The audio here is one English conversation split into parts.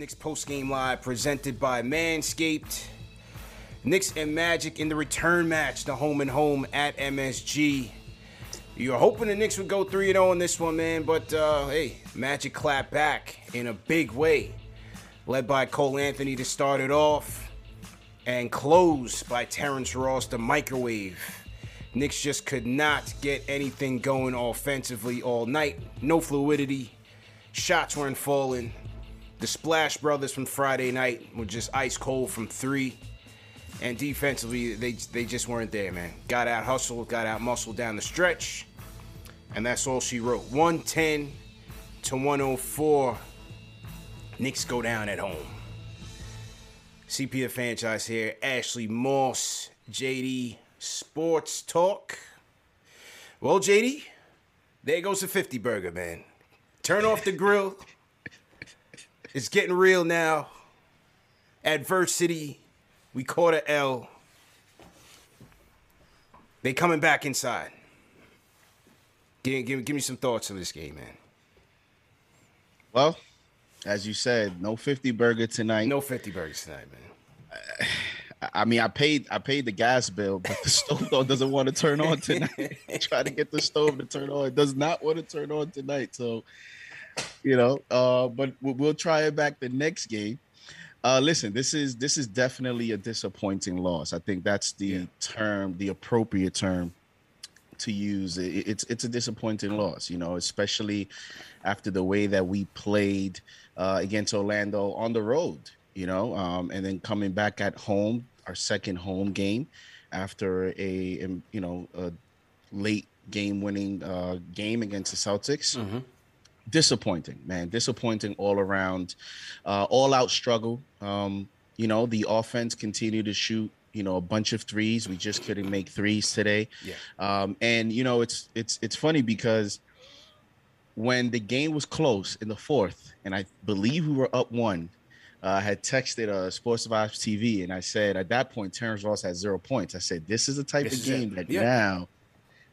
Knicks post game live presented by Manscaped. Knicks and Magic in the return match, the home and home at MSG. You're hoping the Knicks would go 3 0 in this one, man, but uh, hey, Magic clapped back in a big way. Led by Cole Anthony to start it off, and closed by Terrence Ross, the microwave. Knicks just could not get anything going offensively all night. No fluidity. Shots weren't falling. The Splash Brothers from Friday night were just ice cold from three. And defensively, they they just weren't there, man. Got out hustled, got out muscle down the stretch. And that's all she wrote. 110 to 104. Knicks go down at home. CP the franchise here. Ashley Moss, JD Sports Talk. Well, JD, there goes the 50 burger, man. Turn off the grill. It's getting real now. Adversity. We caught a L. They coming back inside. Give, give, give me some thoughts on this game, man. Well, as you said, no 50 burger tonight. No 50 burgers tonight, man. I mean, I paid I paid the gas bill, but the stove though doesn't want to turn on tonight. Try to get the stove to turn on. It does not want to turn on tonight. So, you know, uh, but we'll try it back the next game. Uh, listen, this is this is definitely a disappointing loss. I think that's the yeah. term, the appropriate term to use. It, it's it's a disappointing loss, you know, especially after the way that we played uh, against Orlando on the road, you know, um, and then coming back at home, our second home game after a you know a late game winning uh, game against the Celtics. Mm-hmm disappointing, man. Disappointing all around. Uh, all out struggle. Um, you know, the offense continued to shoot. You know, a bunch of threes. We just couldn't make threes today. Yeah. Um, and you know, it's it's it's funny because when the game was close in the fourth, and I believe we were up one. Uh, I had texted uh, Sports Vibes TV, and I said at that point Terrence Ross had zero points. I said this is a type this of game that yeah. now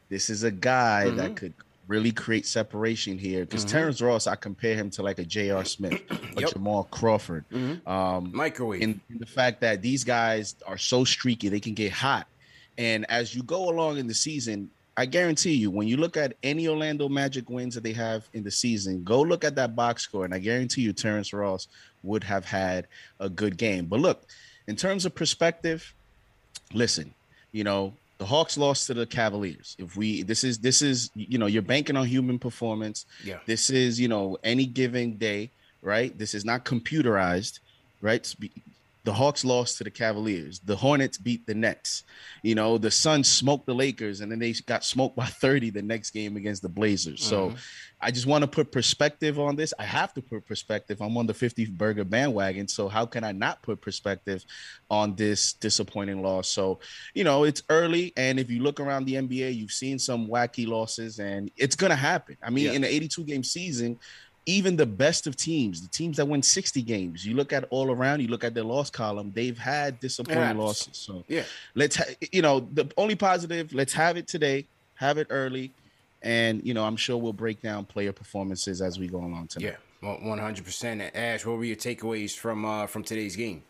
this is a guy mm-hmm. that could really create separation here. Because mm-hmm. Terrence Ross, I compare him to like a J.R. Smith, a yep. Jamal Crawford. Mm-hmm. Um, Microwave. In the fact that these guys are so streaky, they can get hot. And as you go along in the season, I guarantee you, when you look at any Orlando Magic wins that they have in the season, go look at that box score, and I guarantee you, Terrence Ross would have had a good game. But look, in terms of perspective, listen, you know, the Hawks lost to the Cavaliers. If we this is this is you know, you're banking on human performance. Yeah. This is, you know, any given day, right? This is not computerized, right? The Hawks lost to the Cavaliers. The Hornets beat the Nets. You know, the Suns smoked the Lakers and then they got smoked by 30 the next game against the Blazers. Mm-hmm. So I just want to put perspective on this. I have to put perspective. I'm on the 50 burger bandwagon. So how can I not put perspective on this disappointing loss? So, you know, it's early. And if you look around the NBA, you've seen some wacky losses and it's going to happen. I mean, yeah. in the 82 game season, even the best of teams, the teams that win 60 games, you look at all around, you look at their loss column, they've had disappointing losses. So yeah, let's ha- you know the only positive, let's have it today, have it early, and you know I'm sure we'll break down player performances as we go along tonight. Yeah, 100. percent Ash, what were your takeaways from uh, from today's game?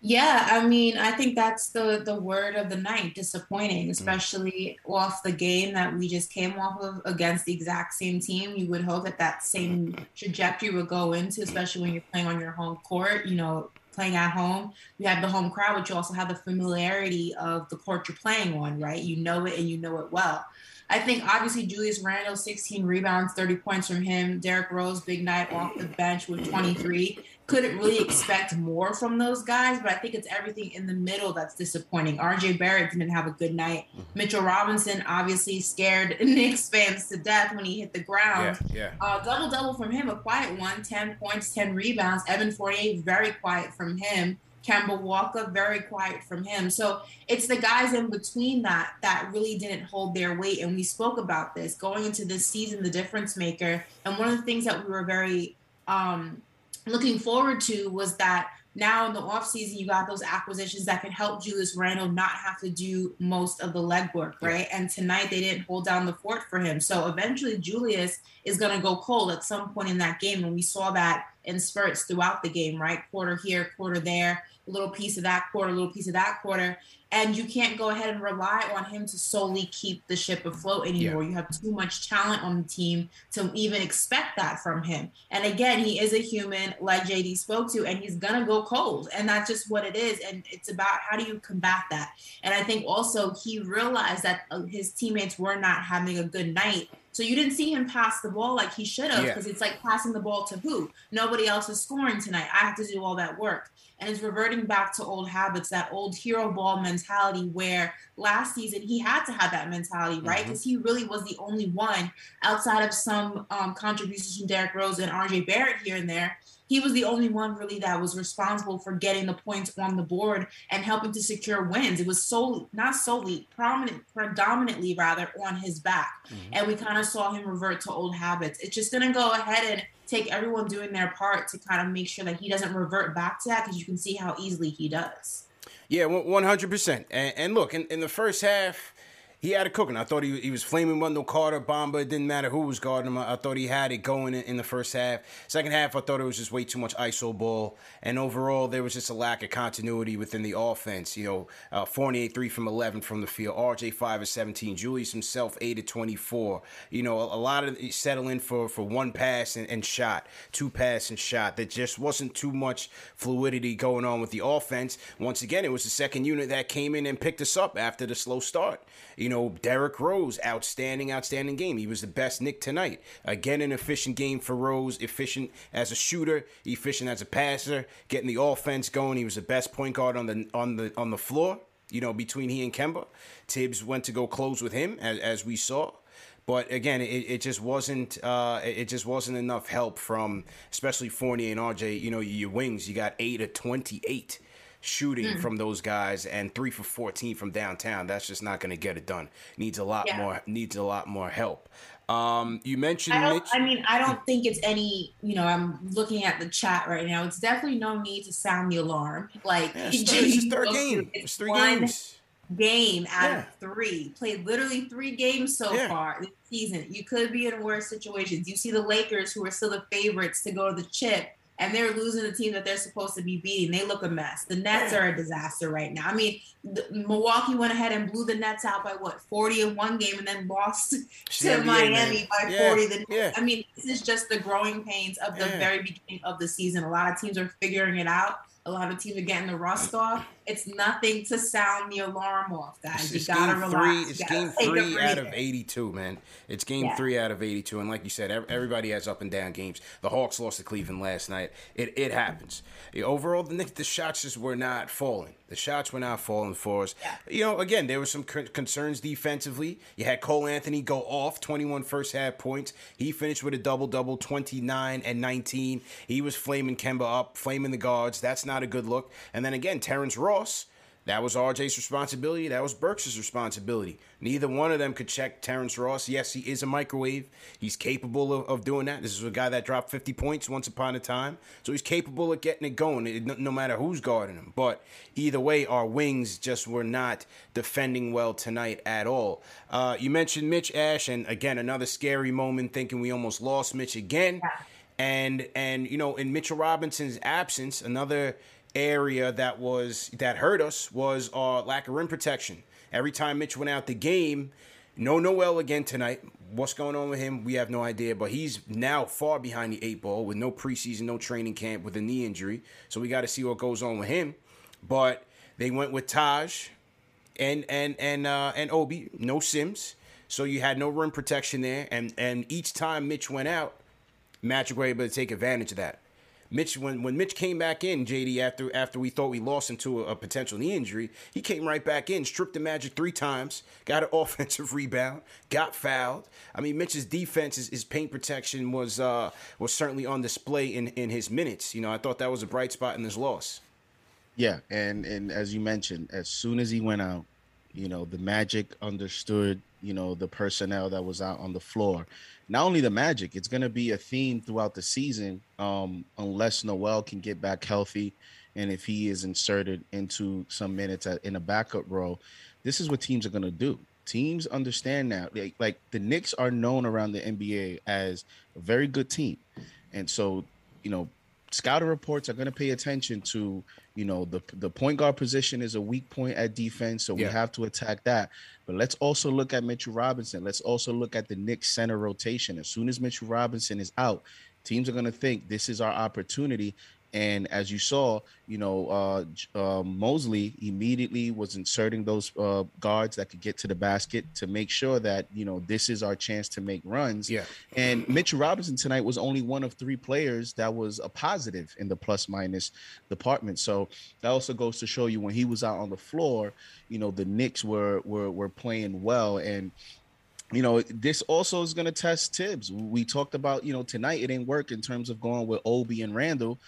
Yeah, I mean, I think that's the the word of the night. Disappointing, mm. especially mm. off the game that we just came off of against the exact same team. You would hope that that same trajectory would go into, especially when you're playing on your home court. You know, playing at home, you have the home crowd, but you also have the familiarity of the court you're playing on, right? You know it and you know it well. I think obviously Julius Randle, 16 rebounds, 30 points from him. Derrick Rose, big night off the bench with 23 couldn't really expect more from those guys, but I think it's everything in the middle that's disappointing. RJ Barrett didn't have a good night. Mm-hmm. Mitchell Robinson obviously scared Knicks fans to death when he hit the ground. Yeah, yeah. Uh, double double from him, a quiet one, 10 points, 10 rebounds. Evan Fournier, very quiet from him. Kemba Walker, very quiet from him. So it's the guys in between that that really didn't hold their weight. And we spoke about this going into this season, the difference maker. And one of the things that we were very um, looking forward to was that now in the offseason, you got those acquisitions that can help Julius Randle not have to do most of the legwork, right? And tonight they didn't hold down the fort for him. So eventually Julius is going to go cold at some point in that game. And we saw that in spurts throughout the game, right? Quarter here, quarter there, little piece of that quarter, a little piece of that quarter and you can't go ahead and rely on him to solely keep the ship afloat anymore. Yeah. You have too much talent on the team to even expect that from him. And again, he is a human, like JD spoke to, and he's gonna go cold, and that's just what it is. And it's about how do you combat that. And I think also he realized that uh, his teammates were not having a good night. So you didn't see him pass the ball like he should have because yeah. it's like passing the ball to who? Nobody else is scoring tonight. I have to do all that work and is reverting back to old habits, that old hero ball mentality where last season he had to have that mentality, right? Because mm-hmm. he really was the only one outside of some um, contributions from Derrick Rose and RJ Barrett here and there. He was the only one really that was responsible for getting the points on the board and helping to secure wins. It was solely, not solely, prominent, predominantly rather, on his back. Mm-hmm. And we kind of saw him revert to old habits. It's just going to go ahead and take everyone doing their part to kind of make sure that he doesn't revert back to that because you can see how easily he does. Yeah, 100%. And, and look, in, in the first half, he had it cooking. I thought he, he was flaming Wendell Carter, Bamba. It didn't matter who was guarding him. I, I thought he had it going in, in, the first half. Second half, I thought it was just way too much ISO ball. And overall, there was just a lack of continuity within the offense. You know, uh, Fournier, 3 from 11 from the field. RJ, 5 of 17. Julius himself, 8 of 24. You know, a, a lot of settling for, for one pass and, and shot, two pass and shot. There just wasn't too much fluidity going on with the offense. Once again, it was the second unit that came in and picked us up after the slow start. You know, Derrick Rose, outstanding, outstanding game. He was the best Knick tonight. Again, an efficient game for Rose, efficient as a shooter, efficient as a passer, getting the offense going. He was the best point guard on the on the on the floor. You know, between he and Kemba, Thibs went to go close with him, as, as we saw. But again, it, it just wasn't uh, it just wasn't enough help from especially Fournier and RJ. You know, your wings. You got eight of twenty eight shooting mm. from those guys and three for 14 from downtown. That's just not going to get it done. Needs a lot yeah. more, needs a lot more help. Um, you mentioned I, Mitch- I mean, I don't think it's any, you know, I'm looking at the chat right now. It's definitely no need to sound the alarm. Like, yeah, it's, third, it's third game. It's, three games. Game out yeah. of three. Played literally three games so far this season. You could be in worse situations. You see the Lakers, who are still the favorites to go to the chip and they're losing the team that they're supposed to be beating. They look a mess. The Nets are a disaster right now. I mean, the, Milwaukee went ahead and blew the Nets out by what 40 in one game, and then lost to Miami by yeah, 40. The, yeah. I mean, this is just the growing pains of the yeah. very beginning of the season. A lot of teams are figuring it out. A lot of teams are getting the rust off. It's nothing to sound the alarm off, guys. It's, you gotta game relax. three. It's game three out of 82, man. It's game Yeah. three out of 82, and like you said, everybody has up and down games. The Hawks lost to Cleveland last night. It it happens. Overall, the the shots just were not falling. The shots were not falling for us. You know, again, there were some concerns defensively. You had Cole Anthony go off 21 first half points. He finished with a double double, 29 and 19. He was flaming Kemba up, flaming the guards. That's not a good look. And then again, Terrence Ross. That was RJ's responsibility. That was Burks' responsibility. Neither one of them could check Terrence Ross. Yes, he is a microwave. He's capable of, of doing that. This is a guy that dropped 50 points once upon a time. So he's capable of getting it going, it- no, no matter who's guarding him. But either way, our wings just were not defending well tonight at all. Uh, you mentioned Mitch Ash, and again, another scary moment thinking we almost lost Mitch again. And and you know, in Mitchell Robinson's absence, another area that was that hurt us was our lack of rim protection. Every time Mitch went out the game, no Noel again tonight. What's going on with him? We have no idea. But he's now far behind the eight ball with no preseason, no training camp with a knee injury. So we got to see what goes on with him. But they went with Taj and and and uh, and Obi, no Sims. So you had no rim protection there, and and each time Mitch went out, Magic were able to take advantage of that. Mitch, when, when Mitch came back in, JD, after after we thought we lost him to a, a potential knee injury, he came right back in, stripped the Magic three times, got an offensive rebound, got fouled. I mean, Mitch's defense, his, his paint protection was uh, was certainly on display in, in his minutes. You know, I thought that was a bright spot in this loss. Yeah, and and as you mentioned, as soon as he went out, you know, the Magic understood, you know, the personnel that was out on the floor. Not only the Magic, it's going to be a theme throughout the season, um, unless Noel can get back healthy, and if he is inserted into some minutes in a backup role. This is what teams are going to do. Teams understand now, like, like the Knicks are known around the NBA as a very good team, and so you know scouting reports are going to pay attention to you know the the point guard position is a weak point at defense so we have to attack that. But let's also look at Mitchell Robinson. Let's also look at the Knicks center rotation. As soon as Mitchell Robinson is out teams are going to think this is our opportunity and as you saw you know uh, uh Mosley immediately was inserting those uh, guards that could get to the basket to make sure that you know this is our chance to make runs Yeah. and Mitchell Robinson tonight was only one of three players that was a positive in the plus minus department. So that also goes to show you when he was out on the floor, you know, the Knicks were were were playing well and you know, this also is going to test Thibs. We talked about, you know, tonight it didn't work in terms of going with Obi and Randle.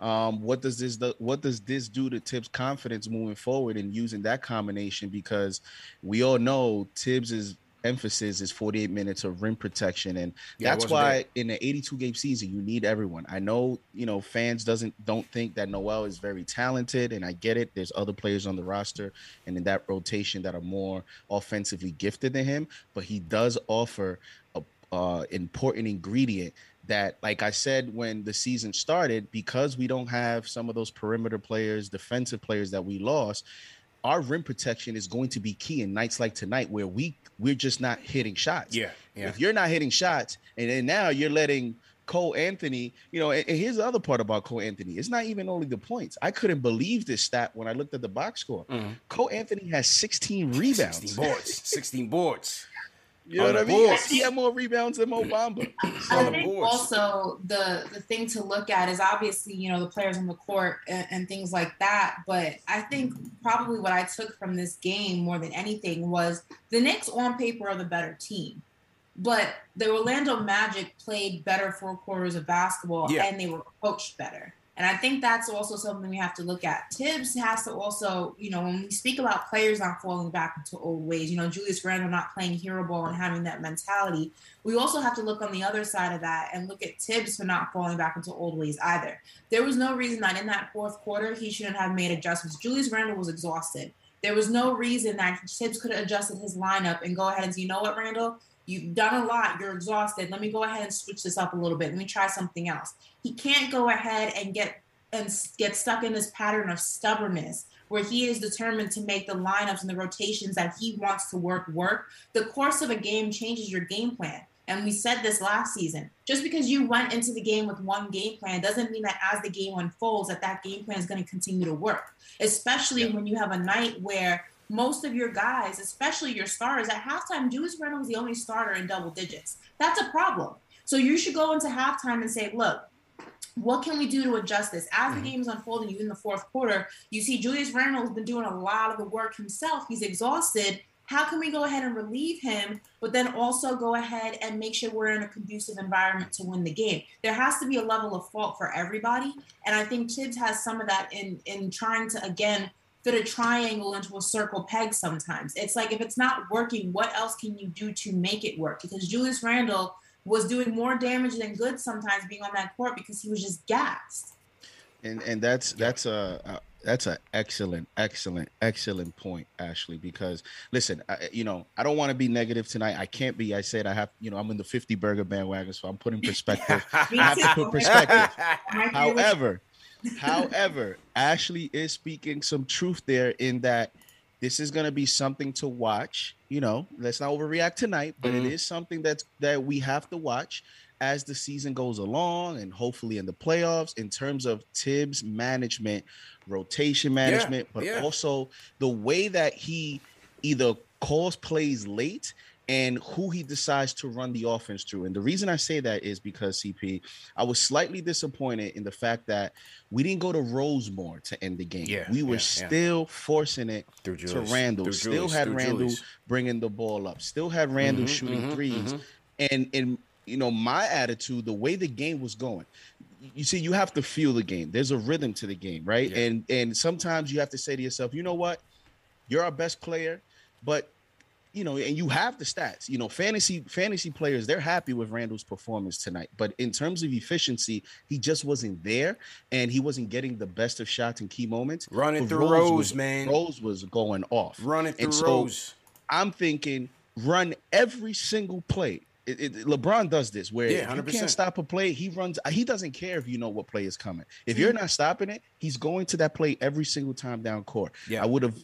Um, what does this what does this do to Thibs' confidence moving forward and using that combination? Because we all know Thibs's emphasis is 48 minutes of rim protection, and Yeah, that's why there. in the 82 game season you need everyone. I know you know fans doesn't don't think that Noel is very talented, and I get it. There's other players on the roster and in that rotation that are more offensively gifted than him, but he does offer a uh, important ingredient that, like I said when the season started, because we don't have some of those perimeter players, defensive players that we lost. Our rim protection is going to be key in nights like tonight where we we're just not hitting shots. Yeah, yeah. If you're not hitting shots, and then now you're letting Cole Anthony, you know, and, and here's the other part about Cole Anthony. It's not even only the points. I couldn't believe this stat when I looked at the box score. Mm-hmm. Cole Anthony has 16 rebounds. 16 boards. 16 boards. You know what I mean? boards. He had more rebounds than Mo Bamba. I think boards. also the the thing to look at is obviously you know the players on the court and, and things like that. But I think probably what I took from this game more than anything was the Knicks on paper are the better team, but the Orlando Magic played better four quarters of basketball Yeah. and they were coached better. And I think that's also something we have to look at. Thibs has to also, you know, when we speak about players not falling back into old ways, you know, Julius Randle not playing hero ball and having that mentality, we also have to look on the other side of that and look at Thibs for not falling back into old ways either. There was no reason that in that fourth quarter he shouldn't have made adjustments. Julius Randle was exhausted. There was no reason that Thibs could have adjusted his lineup and go ahead and say, you know what, Randle, you've done a lot. You're exhausted. Let me go ahead and switch this up a little bit. Let me try something else. He can't go ahead and get and get stuck in this pattern of stubbornness where he is determined to make the lineups and the rotations that he wants to work work. The course of a game changes your game plan. And we said this last season. Just because you went into the game with one game plan doesn't mean that as the game unfolds that that game plan is going to continue to work. Especially yeah. when you have a night where most of your guys, especially your starters, at halftime, Julius Randle was the only starter in double digits. That's a problem. So you should go into halftime and say, look, what can we do to adjust this? As the mm-hmm. game is unfolding, you in the fourth quarter, you see Julius Randle has been doing a lot of the work himself. He's exhausted. How can we go ahead and relieve him, but then also go ahead and make sure we're in a conducive environment to win the game? There has to be a level of fault for everybody, and I think Thibs has some of that in in trying to again fit a triangle into a circle peg. Sometimes it's like if it's not working, what else can you do to make it work? Because Julius Randle was doing more damage than good sometimes being on that court because he was just gassed. And and that's that's a, a that's an excellent, excellent, excellent point, Ashley. Because listen, I, you know, I don't want to be negative tonight. I can't be. I said I have, you know, I'm in the 50 burger bandwagon, so I'm putting perspective. I have to put perspective. however, however, Ashley is speaking some truth there in that this is going to be something to watch. You know, let's not overreact tonight, but mm-hmm. it is something that's that we have to watch as the season goes along and hopefully in the playoffs in terms of Thibs management, rotation management, yeah, but yeah. also the way that he either calls plays late and who he decides to run the offense through. And the reason I say that is because CP, I was slightly disappointed in the fact that we didn't go to Rose more to end the game. Yeah, we were yeah, still yeah. forcing it through to Randle. Through still Julius, had Randle Julius. bringing the ball up. Still had Randle mm-hmm, shooting mm-hmm, 3s mm-hmm. And and you know my attitude, the way the game was going. You see, you have to feel the game. There's a rhythm to the game, right? And and sometimes you have to say to yourself, you know what, you're our best player, but you know, and you have the stats. You know, fantasy fantasy players they're happy with Randle's performance tonight, but in terms of efficiency, he just wasn't there, and he wasn't getting the best of shots in key moments. Running through Rose, Rose was, man. Rose was going off. Running through and so Rose. I'm thinking, run every single play. It, it, LeBron does this where yeah, you can't stop a play, he runs. He doesn't care if you know what play is coming. If you're not stopping it, he's going to that play every single time down court. Yeah. I would have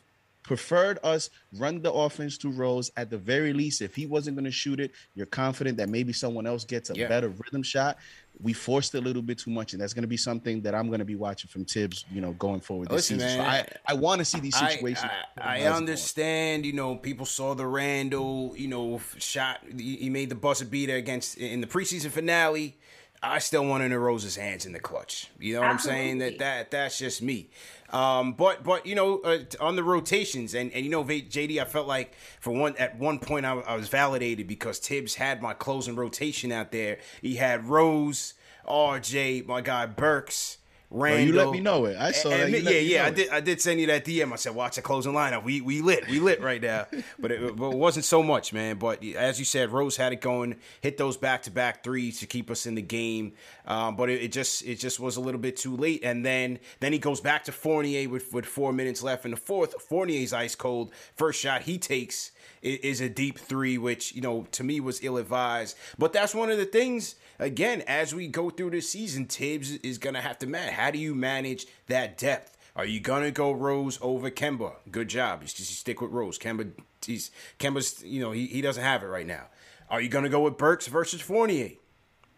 preferred us run the offense to Rose at the very least. If he wasn't going to shoot it, you're confident that maybe someone else gets a yeah. better rhythm shot. We forced a little bit too much, and that's going to be something that I'm going to be watching from Thibs, you know, going forward this Listen, season. Man, so I, I want to see these situations. I, I, I understand, you know, people saw the Randle, you know, shot. He made the buzzer beater against in the preseason finale. I still want in Rose's hands in the clutch. You know what Absolutely. I'm saying? That that that's just me. Um, but but you know uh, on the rotations and, and you know JD, I felt like for one at one point I, I, was validated because Thibs had my closing rotation out there. He had Rose, RJ, my guy Burks. Randle. Oh, you let me know it. I saw and, that. yeah, yeah. I did. I did send you that DM. I said, "Watch the closing lineup. We we lit. We lit right now." but, it, but it wasn't so much, man. But as you said, Rose had it going. Hit those back to back threes to keep us in the game. Um, but it, it, just it just was a little bit too late. And then then he goes back to Fournier with with four minutes left in the fourth. Fournier's ice cold. First shot he takes is a deep three, which you know to me was ill advised. But that's one of the things again, as we go through the season, Thibs is going to have to manage. How do you manage that depth? Are you gonna go Rose over Kemba? Good job. You stick with Rose. Kemba, he's Kemba's. You know he, he doesn't have it right now. Are you gonna go with Burks versus Fournier?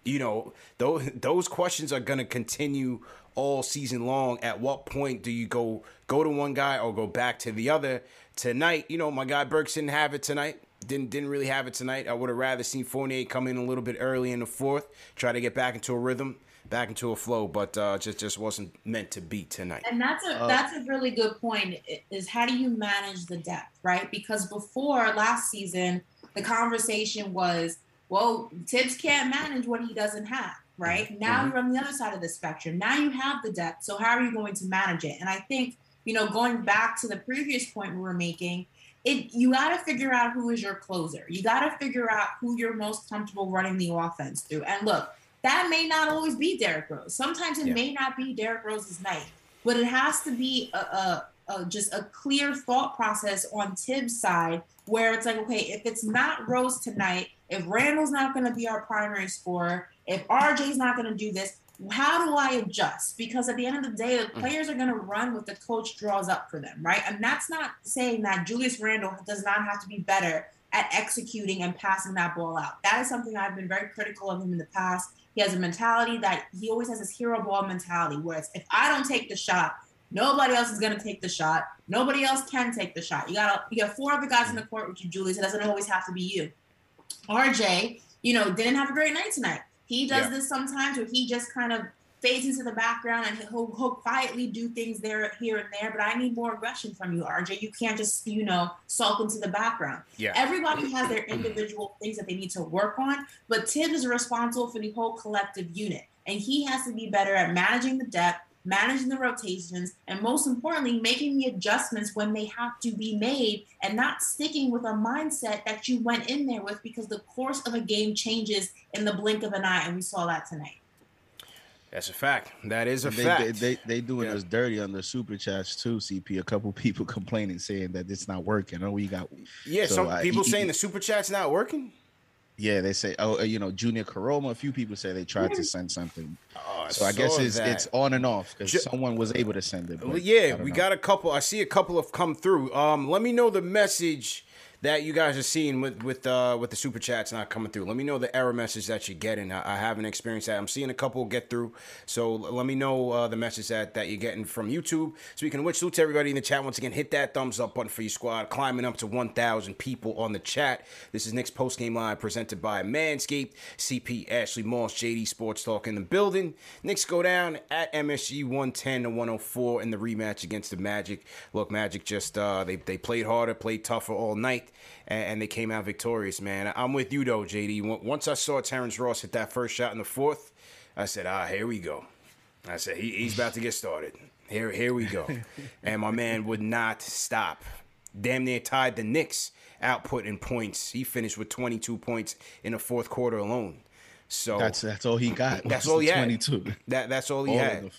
You know those those questions are gonna continue all season long. At what point do you go go to one guy or go back to the other? Tonight, you know my guy Burks didn't have it tonight didn't didn't really have it tonight. I would have rather seen Fournier come in a little bit early in the fourth, try to get back into a rhythm, back into a flow, but uh, just just wasn't meant to be tonight. And that's a uh, that's a really good point. Is how do you manage the depth, right? Because before last season, the conversation was, well, Thibs can't manage what he doesn't have, right? Mm-hmm. Now you're on the other side of the spectrum. Now you have the depth. So how are you going to manage it? And I think you know, going back to the previous point we were making it you got to figure out who is your closer. You got to figure out who you're most comfortable running the offense through. And look, that may not always be Derrick Rose. Sometimes it yeah. may not be Derrick Rose's night, but it has to be a, a, a, just a clear thought process on Thibs' side where it's like, okay, if it's not Rose tonight, if Randle's not going to be our primary scorer, if RJ's not going to do this, how do I adjust? Because at the end of the day, the mm. players are going to run what the coach draws up for them, right? And that's not saying that Julius Randle does not have to be better at executing and passing that ball out. That is something I've been very critical of him in the past. He has a mentality that he always has this hero ball mentality, where it's if I don't take the shot, nobody else is gonna take the shot. Nobody else can take the shot. You got you got four other guys in the court with you, Julius. It doesn't always have to be you. RJ, you know, didn't have a great night tonight. He does yeah. this sometimes where he just kind of fades into the background and he'll, he'll quietly do things there, here and there. But I need more aggression from you, RJ. You can't just, you know, sulk into the background. Yeah. Everybody has their individual things that they need to work on, but Tim is responsible for the whole collective unit. And he has to be better at managing the depth, managing the rotations, and most importantly, making the adjustments when they have to be made and not sticking with a mindset that you went in there with because the course of a game changes in the blink of an eye. And we saw that tonight. That's a fact. That is a they, fact. They, they, they doing yeah. us dirty on the super chats too. CP. A couple people complaining saying that it's not working. Oh, we got. Yeah, so some uh, people saying the super chat's not working. Yeah, they say. Oh, uh, you know, Junior Caroma. A few people say they tried to send something. Oh, so I, I guess it's that. it's on and off because Ju- someone was able to send it. yeah, we know. got a couple. I see a couple have come through. Um, let me know the message that you guys are seeing with with uh, with the super chats not coming through. Let me know the error message that you're getting. I, I haven't experienced that. I'm seeing a couple get through. So let me know uh, the message that, that you're getting from YouTube. Speaking of which, salute to everybody in the chat once again. Hit that thumbs up button for your squad. Climbing up to 1,000 people on the chat. This is Knicks post game line presented by Manscaped. CP Ashley Moss, JD Sports Talk in the building. Knicks go down at MSG 110 to 104 in the rematch against the Magic. Look, Magic just uh, they they played harder, played tougher all night and, and, they came out victorious, man. I'm with you though, JD. Once I saw Terrence Ross hit that first shot in the fourth, I said, ah, here we go. I said, he, he's about to get started. Here, here we go. and my man would not stop. Damn near tied the Knicks output in points. He finished with 22 points in the fourth quarter alone. So that's that's all he got. That's all he had. 22. That that's all he all had.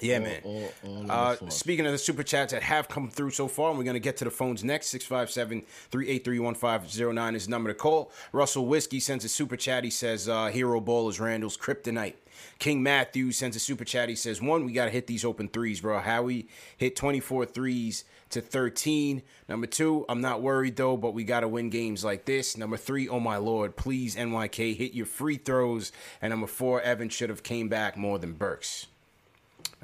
Yeah, all, man. All, all uh, speaking of the super chats that have come through so far, and we're going to get to the phones next. 657 383 1509 is the number to call. Russell Whiskey sends a super chat. He says, uh, Hero Ball is Randle's kryptonite. King Matthews sends a super chat. He says, One, we got to hit these open threes, bro. Howie hit 24 threes to 13. Number two, I'm not worried though, but we got to win games like this. Number three, oh my lord, please NYK hit your free throws. And number four, Evan should have came back more than Burks.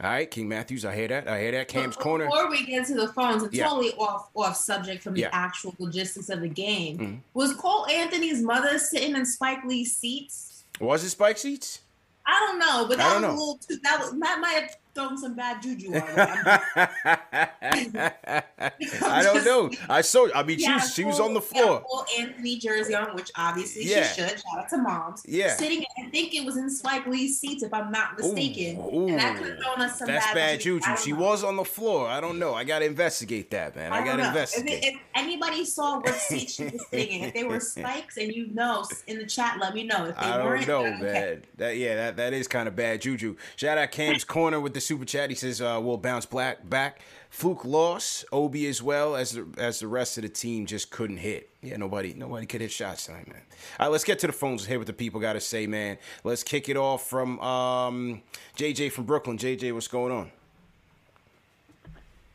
All right, King Matthews, I hear that. I hear that. Cam's Before corner. Before we get to the phones, it's yeah. totally off off subject from the actual logistics of the game. Mm-hmm. Was Cole Anthony's mother sitting in Spike Lee's seats? Was it Spike seats? I don't know, but that was know. a little too. That was that might have thrown some bad juju on I don't know. I saw. I mean, she was she was on the floor. Full Anthony jersey on, which obviously yeah. she should. Shout out to moms. Yeah, sitting. I think it was in Spike Lee's seats, if I'm not mistaken. Ooh, ooh. And that could have thrown us some That's bad, bad juju. She know. was on the floor. I don't know. I got to investigate that, man. I, I got to investigate. If, if, anybody saw what seat she was sitting in, if they were spikes, and you know, in the chat, let me know. If they I don't know, man. Okay. That yeah, that that is kind of bad juju. Shout out Cam's corner with the super chat. He says uh, we'll bounce back. Back. Fluke loss. Obi as well as the as the rest of the team just couldn't hit. Yeah, nobody nobody could hit shots tonight, man. All right, let's get to the phones. Hear what the people got to say, man. Let's kick it off from um, JJ from Brooklyn. JJ, what's going on?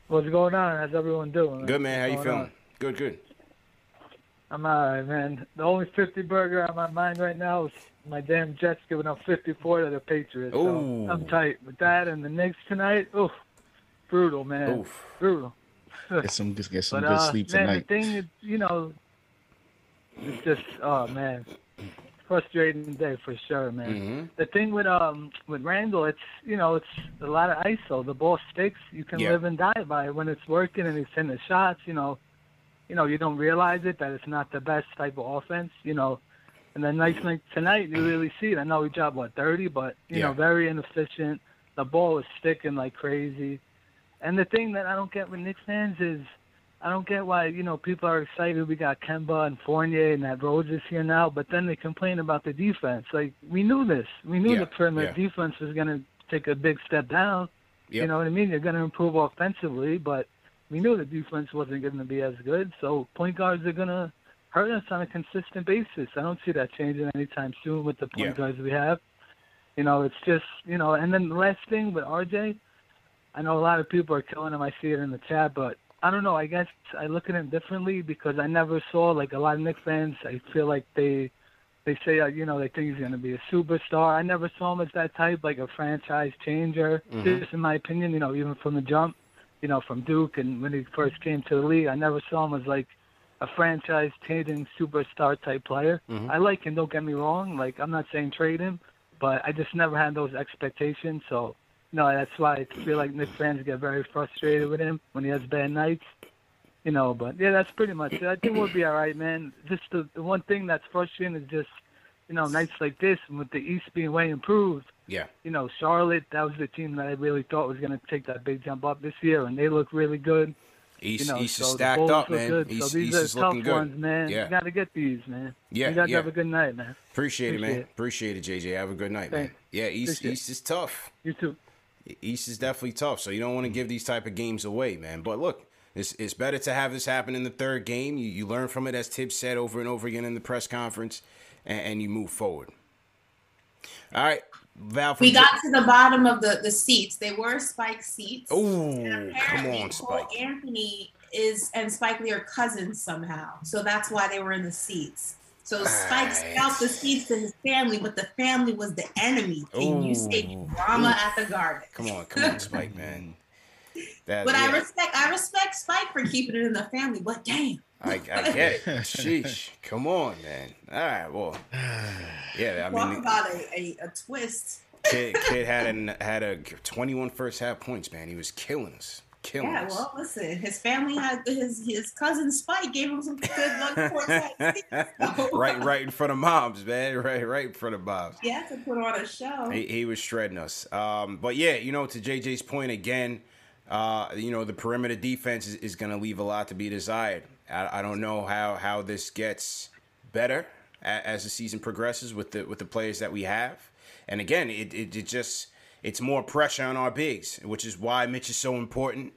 What's going on? How's everyone doing? Good, man. How you feeling? On? Good, good. I'm alright, man. The only 50 burger on my mind right now is my damn Jets giving up 54 to the Patriots. So I'm tight with that and the Knicks tonight. Oof, brutal, man. Oof. Brutal. get some, get some but, good uh, sleep man, tonight. The thing is, you know, it's just, oh man, frustrating day for sure, man. Mm-hmm. The thing with um with Randle, it's you know, it's a lot of ISO. The ball sticks. You can yeah. live and die by it when it's working and he's hitting the shots. You know, you know, you don't realize it that it's not the best type of offense. You know, and then nice night tonight, you really see it. I know we dropped what thirty, but you yeah. know, very inefficient. The ball is sticking like crazy. And the thing that I don't get with Knicks fans is I don't get why, you know, people are excited we got Kemba and Fournier and that Rose is here now, but then they complain about the defense. Like we knew this. We knew yeah, the perimeter yeah. defense was gonna take a big step down. Yep. You know what I mean? They're gonna improve offensively, but we knew the defense wasn't gonna be as good. So point guards are gonna hurt us on a consistent basis. I don't see that changing anytime soon with the point yeah. guards we have. You know, it's just you know, and then the last thing with RJ, I know a lot of people are killing him. I see it in the chat, but I don't know. I guess I look at him differently because I never saw like a lot of Knicks fans. I feel like they they say uh, you know they think he's going to be a superstar. I never saw him as that type, like a franchise changer. Mhm. Just in my opinion, you know, even from the jump, you know, from Duke and when he first came to the league, I never saw him as like a franchise changing superstar type player. Mhm. I like him. Don't get me wrong. Like I'm not saying trade him, but I just never had those expectations. So no, that's why I feel like Knicks fans get very frustrated with him when he has bad nights. You know, but yeah, that's pretty much it. I think we'll be all right, man. Just the, the one thing that's frustrating is just, you know, nights like this and with the East being way improved. Yeah. You know, Charlotte, that was the team that I really thought was going to take that big jump up this year, and they look really good. East, you know, East so is stacked up, man. Good. East, so these East are is tough looking good. ones, man. Yeah. You got to get these, man. Yeah, You guys yeah. have a good night, man. Appreciate, it, man. Appreciate it. Appreciate it, JJ. Have a good night, man. Yeah, East Appreciate. East is tough. You too. East is definitely tough, so you don't want to mm. give these type of games away, man. But look, it's it's better to have this happen in the third game. You you learn from it, as Thibs said over and over again in the press conference, and, and you move forward. All right, Val. from We J- got to the bottom of the, the seats. They were Spike seats. Oh, come apparently on, Cole Spike. Anthony is and Spike Lee are cousins somehow. So that's why they were in the seats. So Spike scalped the seats to his family, but the family was the enemy. And you say Ooh. drama at the garden. Come on, come on, Spike, man. That, But I respect I respect Spike for keeping it in the family. But damn. I, I get it. Sheesh. Come on, man. All right, well, yeah. I Talk mean, about a, a, a twist. kid, kid had an had a 21 first half points, man. He was killing us, killing Yeah, us. well, listen, his family had his his cousin Spike gave him some good luck seats. So, right, right in front of moms, man. Right, right in front of moms. He had to put on a show. He, he was shredding us. Um, but yeah, you know, to JJ's point again, uh, you know, the perimeter defense is, is going to leave a lot to be desired. I, I don't know how how this gets better a, as the season progresses with the with the players that we have. And again, it, it, it just it's more pressure on our bigs, which is why Mitch is so important.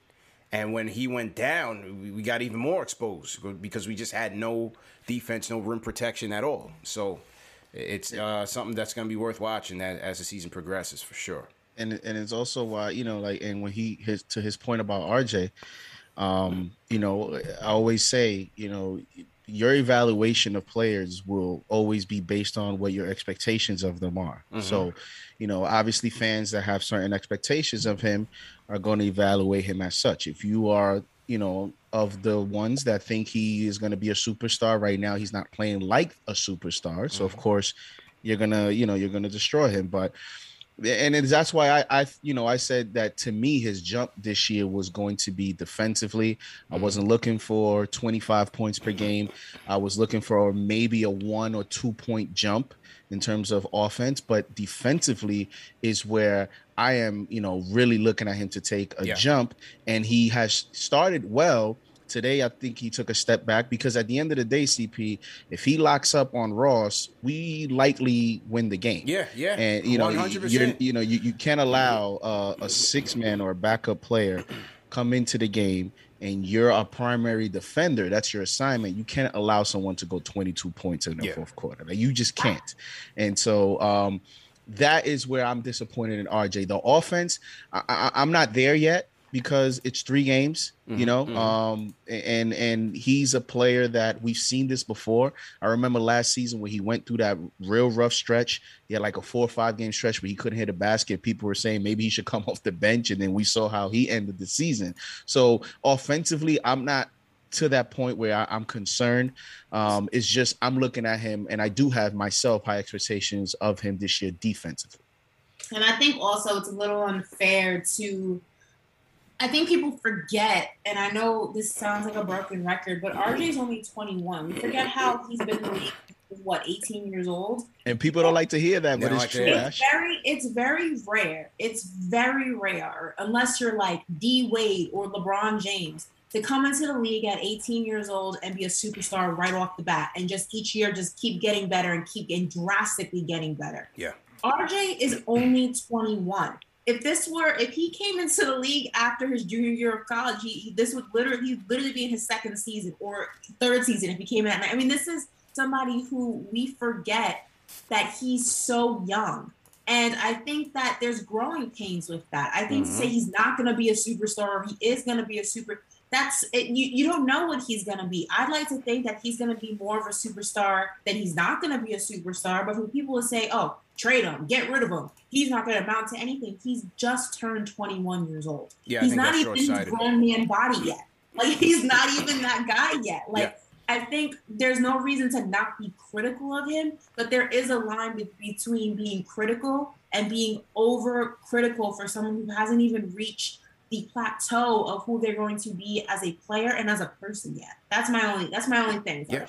And when he went down, we, got even more exposed because we just had no defense, no rim protection at all. So it's uh, something that's going to be worth watching as the season progresses for sure. and and it's also why you know like and when he his to his point about RJ, um, you know I always say you know your evaluation of players will always be based on what your expectations of them are. Mm-hmm. So, you know, obviously fans that have certain expectations of him are going to evaluate him as such. If you are, you know, of the ones that think he is going to be a superstar right now, he's not playing like a superstar. So of mm-hmm. course, you're gonna, you know, you're gonna destroy him. But and that's why I, I, you know, I said that to me his jump this year was going to be defensively. I mm-hmm. wasn't looking for 25 points per mm-hmm. game. I was looking for maybe a one or two point jump in terms of offense, but defensively is where I am, you know, really looking at him to take a Yeah. jump. And he has started well. Today, I think he took a step back because at the end of the day, CP, if he locks up on Ross, we likely win the game. Yeah, yeah. And you know, you- know, you, you can't allow uh, a six man or a backup player come into the game and you're a primary defender. That's your assignment. You can't allow someone to go 22 points in the Yeah. fourth quarter. Like, you just can't. And so um, that is where I'm disappointed in RJ. The offense, I, I, I'm not there yet because it's three games, you know. Um, and and he's a player that we've seen this before. I remember last season when he went through that real rough stretch. He had like a four or five game stretch where he couldn't hit a basket. People were saying maybe he should come off the bench, and then we saw how he ended the season. So offensively, I'm not to that point where I, I'm concerned. Um, it's just I'm looking at him, and I do have myself high expectations of him this year defensively. And I think also it's a little unfair to. I think people forget, and I know this sounds like a broken record, but RJ is only 21. We forget how he's been in what, 18 years old? And people don't like to hear that, but don't it's like true. It's very, it's very rare. It's very rare, unless you're like D Wade or LeBron James, to come into the league at 18 years old and be a superstar right off the bat, and just each year just keep getting better and keep and drastically getting better. Yeah. RJ is only 21. If this were, if he came into the league after his junior year of college, he, this would literally, he'd literally be in his second season or third season if he came in at. I mean, this is somebody who we forget that he's so young. And I think that there's growing pains with that. I think mm-hmm. to say he's not going to be a superstar or he is going to be a super, that's it, you, you don't know what he's going to be. I'd like to think that he's going to be more of a superstar than he's not going to be a superstar. But when people will say, oh, trade him, get rid of him, he's not going to amount to anything. He's just turned 21 years old. Yeah, he's not even his grown man body yet. Like he's not even that guy yet. Like yeah. I think there's no reason to not be critical of him, but there is a line between being critical and being over critical for someone who hasn't even reached the plateau of who they're going to be as a player and as a person yet. That's my only that's my only thing. Yeah.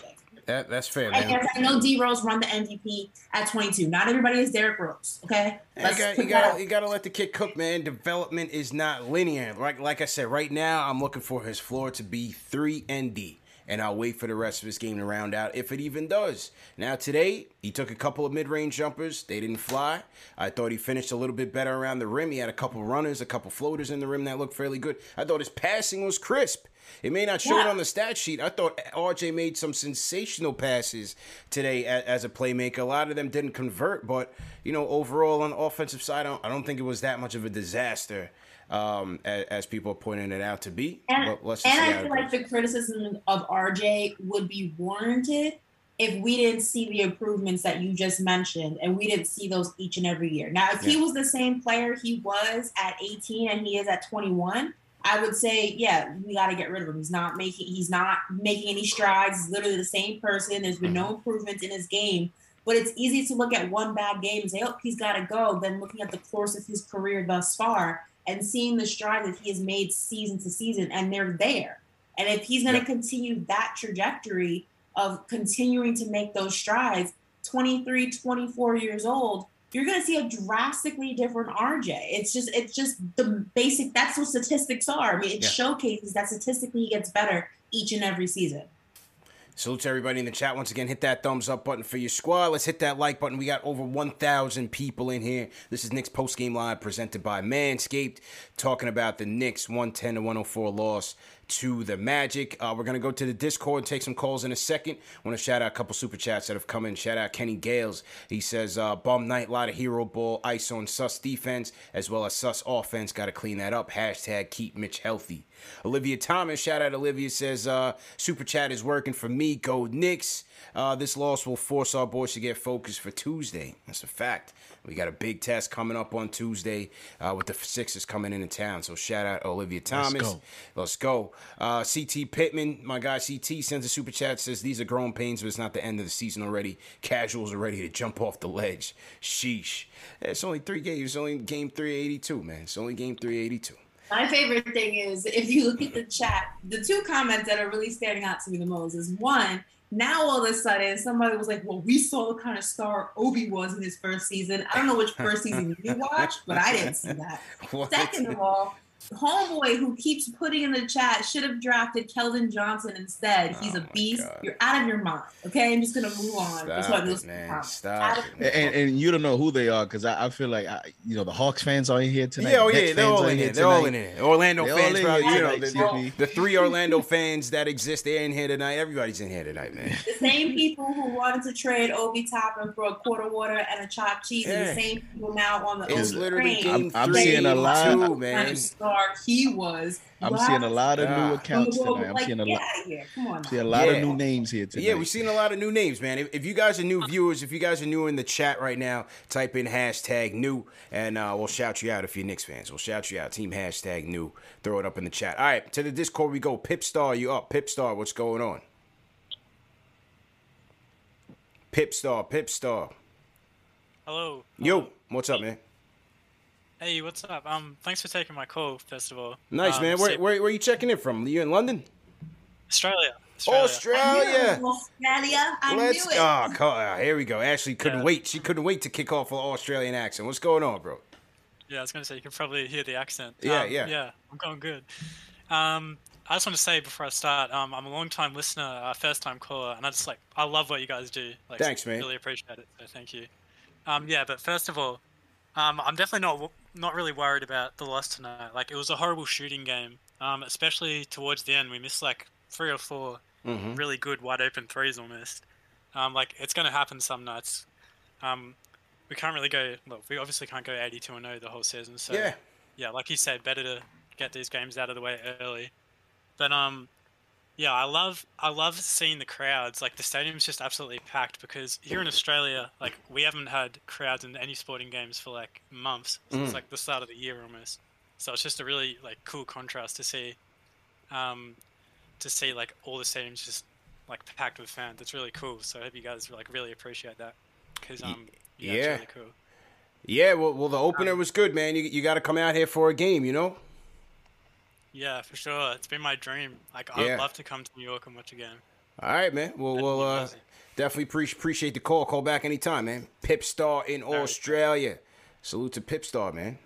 That, that's fair. Man. And, I know D Rose run the MVP at 22. Not everybody is Derrick Rose. Okay, you got, you got you got to let the kid cook, man. Development is not linear. Like like I said, right now I'm looking for his floor to be three and D and I'll wait for the rest of his game to round out if it even does. Now, today, he took a couple of mid range jumpers. They didn't fly. I thought he finished a little bit better around the rim. He had a couple runners, a couple floaters in the rim that looked fairly good. I thought his passing was crisp. It may not show yeah. it on the stat sheet. I thought RJ made some sensational passes today as a playmaker. A lot of them didn't convert, but you know, overall on the offensive side, I don't think it was that much of a disaster um, as, as, people are pointing it out to be. And, and I feel like the criticism of RJ would be warranted if we didn't see the improvements that you just mentioned and we didn't see those each and every year. Now, if yeah. he was the same player he was at 18 and he is at 21, I would say, yeah, we got to get rid of him. He's not making he's not making any strides. He's literally the same person. There's been no improvements in his game. But it's easy to look at one bad game and say, oh, he's got to go. Than looking at the course of his career thus far and seeing the stride that he has made season to season, and they're there. And if he's going to continue that trajectory of continuing to make those strides, 23, 24 years old, you're going to see a drastically different RJ. It's just, it's just the basic. That's what statistics are. I mean, it yeah. showcases that statistically he gets better each and every season. Salute to everybody in the chat. Once again, hit that thumbs up button for your squad. Let's hit that like button. We got over 1,000 people in here. This is Knicks Post Game Live presented by Manscaped, talking about the Knicks 110 to 104 loss to the Magic. Uh, we're going to go to the Discord and take some calls in a second. Want to shout out a couple super chats that have come in. Shout out Kenny Gales. He says, uh, bum night, lot of hero ball, ice on sus defense, as well as sus offense. Got to clean that up. Hashtag keep Mitch healthy. Olivia Thomas, shout out Olivia, says, uh, super chat is working for me. Go Knicks. Uh, this loss will force our boys to get focused for Tuesday. That's a fact. We got a big test coming up on Tuesday uh, with the Sixers coming into town. So shout out Olivia Thomas. Let's go. Let's go. Uh, CT Pittman, my guy CT sends a super chat says these are growing pains, but it's not the end of the season already. Casuals are ready to jump off the ledge. Sheesh. It's only three games. It's only game 382, man. It's only game 382. My favorite thing is if you look at the chat, the two comments that are really standing out to me the most is one, now all of a sudden, somebody was like, "Well, we saw the kind of star Obi was in his first season." I don't know which first season you watched, but I didn't see that. What? Second of all, homeboy who keeps putting in the chat should have drafted Keldon Johnson instead. He's oh a beast. You're out of your mind. Okay, I'm just gonna move on. Stop it, man. Stop it. And, and, you don't know who they are because I, I, feel like I, you know the Hawks fans are in here tonight. Yeah, oh yeah, they're all in here. They're all in here. Orlando they're fans, probably. You know, the, the, three Orlando fans that exist, they're in here tonight. Everybody's in here tonight, man. The same people who wanted to trade Obi Toppin for a quarter water and a chopped cheese, yeah. the same people now on the it's Obi literally game I'm, I'm seeing a lot, too, man he was. I'm seeing a lot of new accounts tonight. I'm seeing a lot. I'm seeing a lot yeah. of new names here tonight. Yeah, we've seen a lot of new names, man. If, if, you guys are new viewers, if you guys are new in the chat right now, type in hashtag new, and uh, we'll shout you out if you're Knicks fans. We'll shout you out. Team hashtag new. Throw it up in the chat. All right, to the Discord we go. Pipstar, you up? Pipstar, what's going on? Pipstar, Pipstar. Hello. Yo, what's up, man? Hey, what's up? Um, thanks for taking my call, first of all. Nice, um, man. Where, where, where are you checking in from? Are you in London? Australia. Australia. Australia. Australia. I Let's, knew it. Oh, oh, here we go. Ashley couldn't yeah. wait. She couldn't wait to kick off an Australian accent. What's going on, bro? Yeah, I was going to say, you can probably hear the accent. Yeah, um, yeah. Yeah, I'm going good. Um, I just want to say before I start, um, I'm a long time listener, uh, first time caller, and I just like, I love what you guys do. Like, Thanks, man. Really appreciate it. So thank you. Um, yeah, but first of all, um, I'm definitely not not really worried about the loss tonight. Like it was a horrible shooting game, um, especially towards the end. We missed like three or 4 mm-hmm. really good wide open threes almost. Um, like it's going to happen some nights. Um, we can't really go. Look, we obviously can't go 82 and 0 the whole season. So Yeah. yeah, like you said, better to get these games out of the way early. But um, yeah, I love I love seeing the crowds. Like the stadium's just absolutely packed because here in Australia, like we haven't had crowds in any sporting games for like months. So Mm. It's like the start of the year almost. So it's just a really like cool contrast to see, um, to see like all the stadiums just like packed with fans. It's really cool. So I hope you guys like really appreciate that because um, yeah, yeah. it's really cool. Yeah, well, well, the opener was good, man. You you got to come out here for a game, you know. Yeah, for sure. It's been my dream. Like I Yeah. would love to come to New York and watch a game. All right, man. Well, That'd well, be uh, definitely pre- appreciate the call. Call back anytime, man. Pipstar in Australia. Salute to Pipstar, man.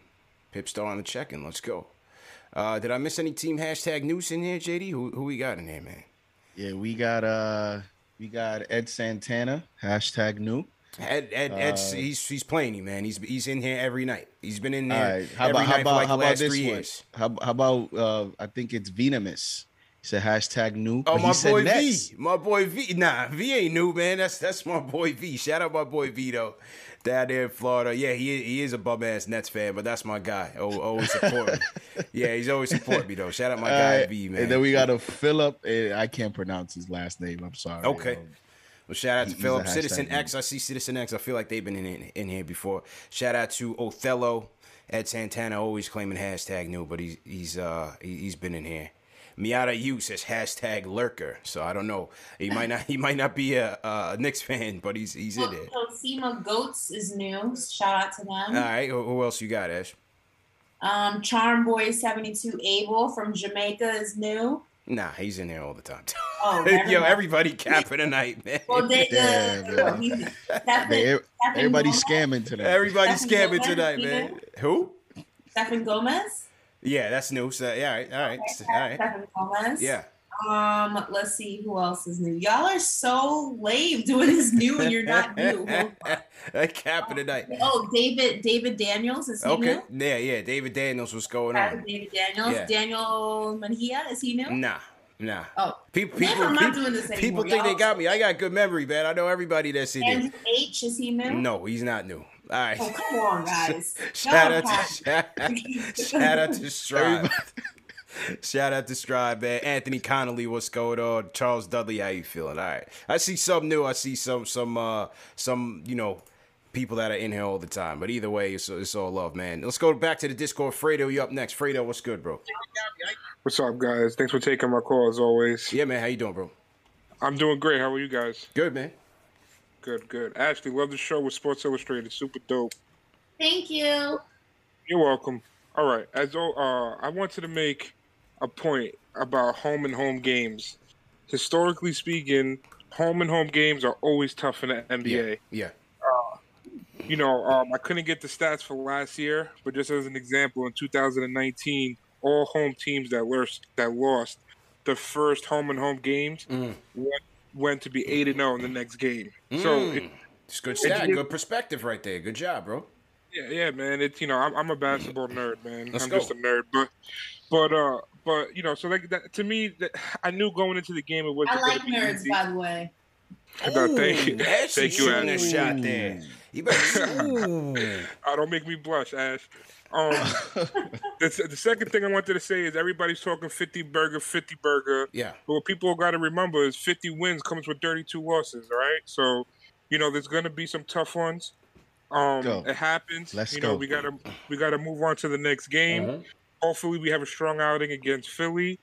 Pipstar on the check-in. Let's go. Uh, did I miss any team hashtag news in here, JD? Who who we got in here, man? Yeah, we got uh we got Ed Santana, hashtag new. Ed, Ed, Ed's, Uh, he's he's playing you, man. He's he's in here every night. He's been in there right. How every about how night about for like how the last this three one? years. How, how about uh I think it's Venomous. He said hashtag new. Oh, my boy. V. My boy V. Nah, V ain't new, man. That's that's my boy V. Shout out my boy V though. Down there in Florida. Yeah, he he is a bum ass Nets fan, but that's my guy. Oh, always support me. Yeah, he's always support me though. Shout out my guy right, V, man. And then we got a Philip. I can't pronounce his last name. I'm sorry. Okay. Um, Well, shout out to Philip. Citizen man. X. I see Citizen X. I feel like they've been in, in, in here before. Shout out to Othello. Ed Santana always claiming hashtag new, but he's he's uh he, he's been in here. Miata U says hashtag lurker. So I don't know. He might not he might not be a, a Knicks fan, but he's he's in there. Tosima Goats is new. Shout out to them. All right. Who, who else you got, Ash? Um, Charm Boy 72 Abel from Jamaica is new. Nah, he's in there all the time. Oh, Yo, everybody capping tonight, man. Well, they, Damn, uh, man. he's- Stephen- they- Stephen everybody's Gomez? scamming today. Everybody's Stephen scamming Gomez, tonight, man. know? Who? Stephen Gomez. Yeah, that's new. So yeah, all right, all right, all right. Stephen Gomez. Yeah. Um, let's see who else is new. Y'all are so lame doing this new and you're not new. That capping tonight. Oh, David David Daniels is he Okay. new? Yeah, yeah. David Daniels, what's going Shout on? David Daniels. Yeah. Daniel Manhia is he new? Nah, nah. Oh, People, Man, people, I'm not people, doing this people think they y'all. got me. I got good memory, man. I know everybody that's in there. Andrew H is he new? No, he's not new. All right. Oh, come on, guys. Shout out to have- shout, shout out to Strive. Shout out to Strive, man. Anthony Connolly, what's going on? Charles Dudley, how you feeling? All right. I see some new. I see some some uh some, you know, people that are in here all the time. But either way, it's, it's all love, man. Let's go back to the Discord. Fredo, you up next. Fredo, what's good, bro? What's up, guys? Thanks for taking my call as always. Yeah, man. How you doing, bro? I'm doing great. How are you guys? Good, man. Good, good. Ashley, love the show with Sports Illustrated. Super dope. Thank you. You're welcome. All right. As al- uh, I wanted to make a point about home and home games. Historically speaking, home and home games are always tough in the NBA. Yeah. You know, um, I couldn't get the stats for last year, but just as an example, in 2019, all home teams that lost that lost the first home and home games Mm. went, went to be eight and zero in the next game. So Mm. it, It's good stat. Good perspective right there. Good job, bro. Yeah, yeah, man. It's you know, I'm, I'm a basketball nerd, man. Let's I'm go. just a nerd, but but uh, but you know, so like that to me, that, I knew going into the game it was. I like nerds, by the way. No, thank you, Ooh, thank you, shooting Ash. shot there. You better. Ooh. Oh, don't make me blush, Ash. Um, the, the second thing I wanted to say is everybody's talking 50 burger, 50 burger. Yeah. But what people got to remember is 50 wins comes with 32 losses, right? So, you know, there's going to be some tough ones. Um, Go. it happens. Let's you know, go. we gotta we gotta move on to the next game. Uh-huh. Hopefully, we have a strong outing against Philly.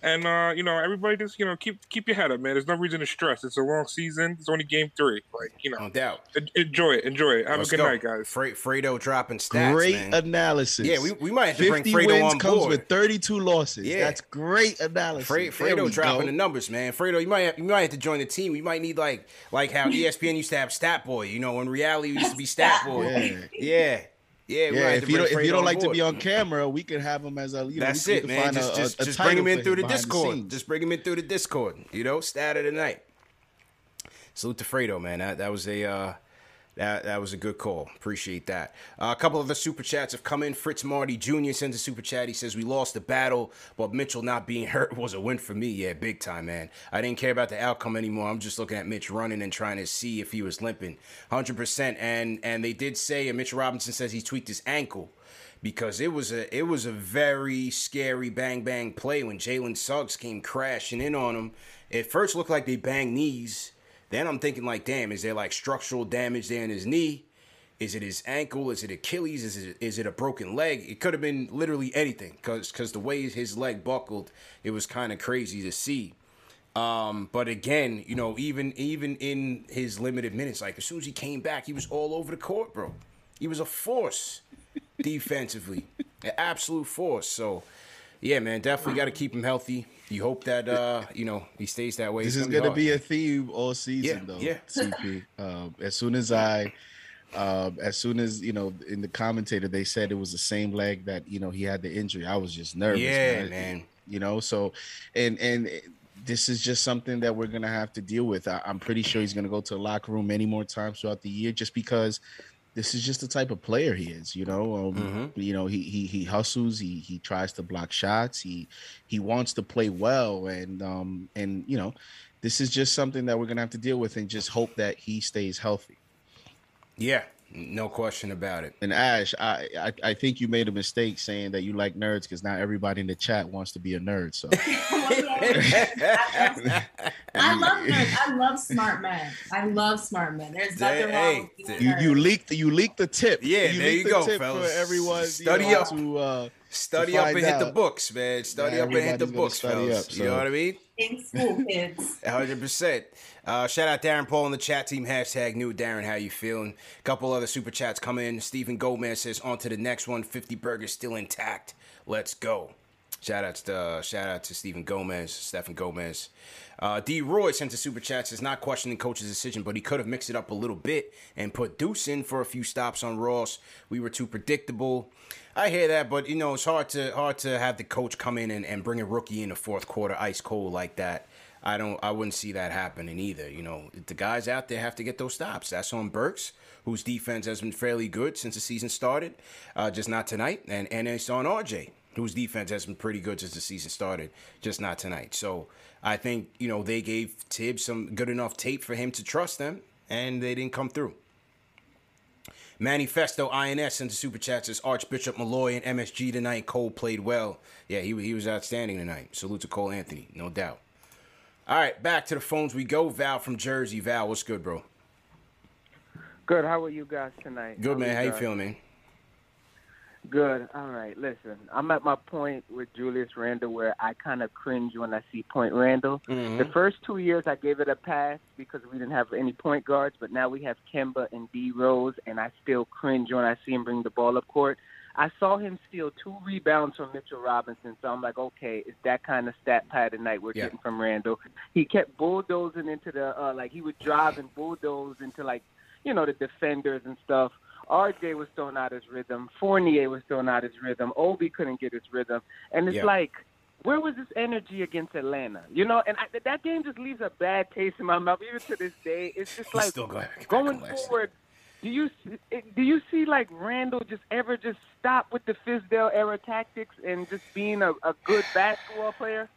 And uh, you know, everybody just you know keep keep your head up, man. There's no reason to stress. It's a long season. It's only game three. Like you know, No doubt. enjoy it, enjoy it. Have Let's a good go. night, guys. Fre- Fredo dropping stats. great man. analysis. Yeah, we, we might have to bring 50 Fredo wins on comes board. with 32 losses. Yeah. That's great analysis. Fre- Fredo dropping go. the numbers, man. Fredo, you might have, you might have to join the team. We might need like like how ESPN used to have Stat Boy. You know, in reality, we used to be Stat Boy. Yeah. Yeah, yeah. we might Yeah, if you don't if you don't like to be on camera, we can have him as a you know, That's it, man. find Just a, just, a, just bring him in through the Discord. scenes. just bring him in through the Discord. You know, stat of the night. Salute to Fredo, man. That that was a uh, That that was a good call. Appreciate that. Uh, a couple of the super chats have come in. Fritz Marty Jr. sends a super chat. He says we lost the battle, but Mitchell not being hurt was a win for me. Yeah, big time, man. I didn't care about the outcome anymore. I'm just looking at Mitch running and trying to see if he was limping. Hundred percent. And and they did say, and Mitch Robinson says he tweaked his ankle because it was a it was a very scary bang bang play when Jalen Suggs came crashing in on him. It first looked like they banged knees then I'm thinking like, damn, is there like structural damage there in his knee? Is it his ankle? Is it Achilles? Is it is it a broken leg? It could have been literally anything because because the way his leg buckled, it was kind of crazy to see. Um, but again, you know, even even in his limited minutes, like as soon as he came back, he was all over the court, bro. He was a force defensively, an absolute force. So yeah, man, definitely got to keep him healthy. You hope that uh, you know he stays that way. This is going to be a theme all season, Yeah, though. yeah. CP. Um, as soon as I, um, as soon as you know, in the commentator they said it was the same leg that you know he had the injury. I was just nervous. Yeah, man. You know, so and and this is just something that we're gonna have to deal with. I, I'm pretty sure he's gonna go to the locker room many more times throughout the year, just because this is just the type of player he is. You know, um, Mm-hmm. you know he he he hustles. He he tries to block shots. He he wants to play well, and um and you know, this is just something that we're gonna have to deal with, and just hope that he stays healthy. Yeah, no question about it. And Ash, I I, I think you made a mistake saying that you like nerds because not everybody in the chat wants to be a nerd. So I love nerds. I love smart men. I love smart men. There's nothing Hey, wrong with being a you nerd. you leaked you leaked the tip. Yeah, there you the go, tip fellas. For everyone, Study you know, up. to uh, Study to up and find hit the books, man. Study Yeah, up and hit the books, fellas. up, You know what I mean? in school, kids. hundred percent. Uh, shout out Darren Paul in the chat team. Hashtag new Darren. How you feeling? A couple other super chats come in. Stephen Goldman says on to the next one. Fifty burgers still intact. Let's go. Shout out to uh, shout out to Stephen Gomez, Stephen Gomez. Uh, D. Roy sent a super chat says not questioning coach's decision, but he could have mixed it up a little bit and put Deuce in for a few stops on Ross. We were too predictable. I hear that, but you know it's hard to hard to have the coach come in and, and bring a rookie in the fourth quarter ice cold like that. I don't I wouldn't see that happening either. You know the guys out there have to get those stops. That's on Burks, whose defense has been fairly good since the season started, uh, just not tonight, and and it's on RJ whose defense has been pretty good since the season started, just not tonight. So I think you know they gave Thibs some good enough tape for him to trust them, and they didn't come through. Manifesto INS sends a super chat says Archbishop Molloy and MSG tonight. Cole played well. Yeah, he he was outstanding tonight. Salute to Cole Anthony, no doubt. All right, back to the phones we go. Val from Jersey. Val, what's good, bro? Good. How are you guys tonight? Good man. How you guys? feeling, man? Good. All right. Listen, I'm at my point with Julius Randle where I kind of cringe when I see Point Randle. Mm-hmm. The first two years I gave it a pass because we didn't have any point guards, but now we have Kemba and D Rose, and I still cringe when I see him bring the ball up court. I saw him steal two rebounds from Mitchell Robinson, so I'm like, okay, it's that kind of stat pad tonight we're Yeah. getting from Randle. He kept bulldozing into the uh, like he would drive and bulldoze into like you know the defenders and stuff. RJ was still not his rhythm. Fournier was still not his rhythm. Obi couldn't get his rhythm, and it's Yeah. like. Where was this energy against Atlanta? You know, and I, that game just leaves a bad taste in my mouth. Even to this day, it's just like going back going on last night. forward. Do you do you see like Randle just ever just stop with the Fizdale era tactics and just being a, a good basketball player?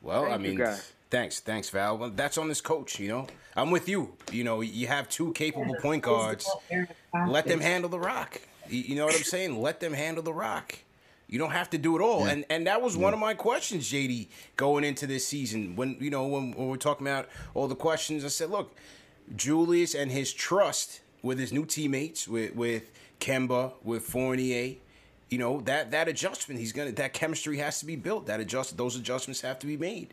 Well, Thank I mean, guys. Thanks, thanks, Val. Well, that's on this coach. You know, I'm with you. You know, you have two capable point guards. Let them handle the rock. You, you know what I'm saying? Let them handle the rock. You don't have to do it all. And and that was one of my questions, JD, going into this season. When you know when, when we're talking about all the questions, I said, look, Julius and his trust with his new teammates, with with Kemba, with Fournier. You know that that adjustment he's gonna that chemistry has to be built. That adjust those adjustments have to be made.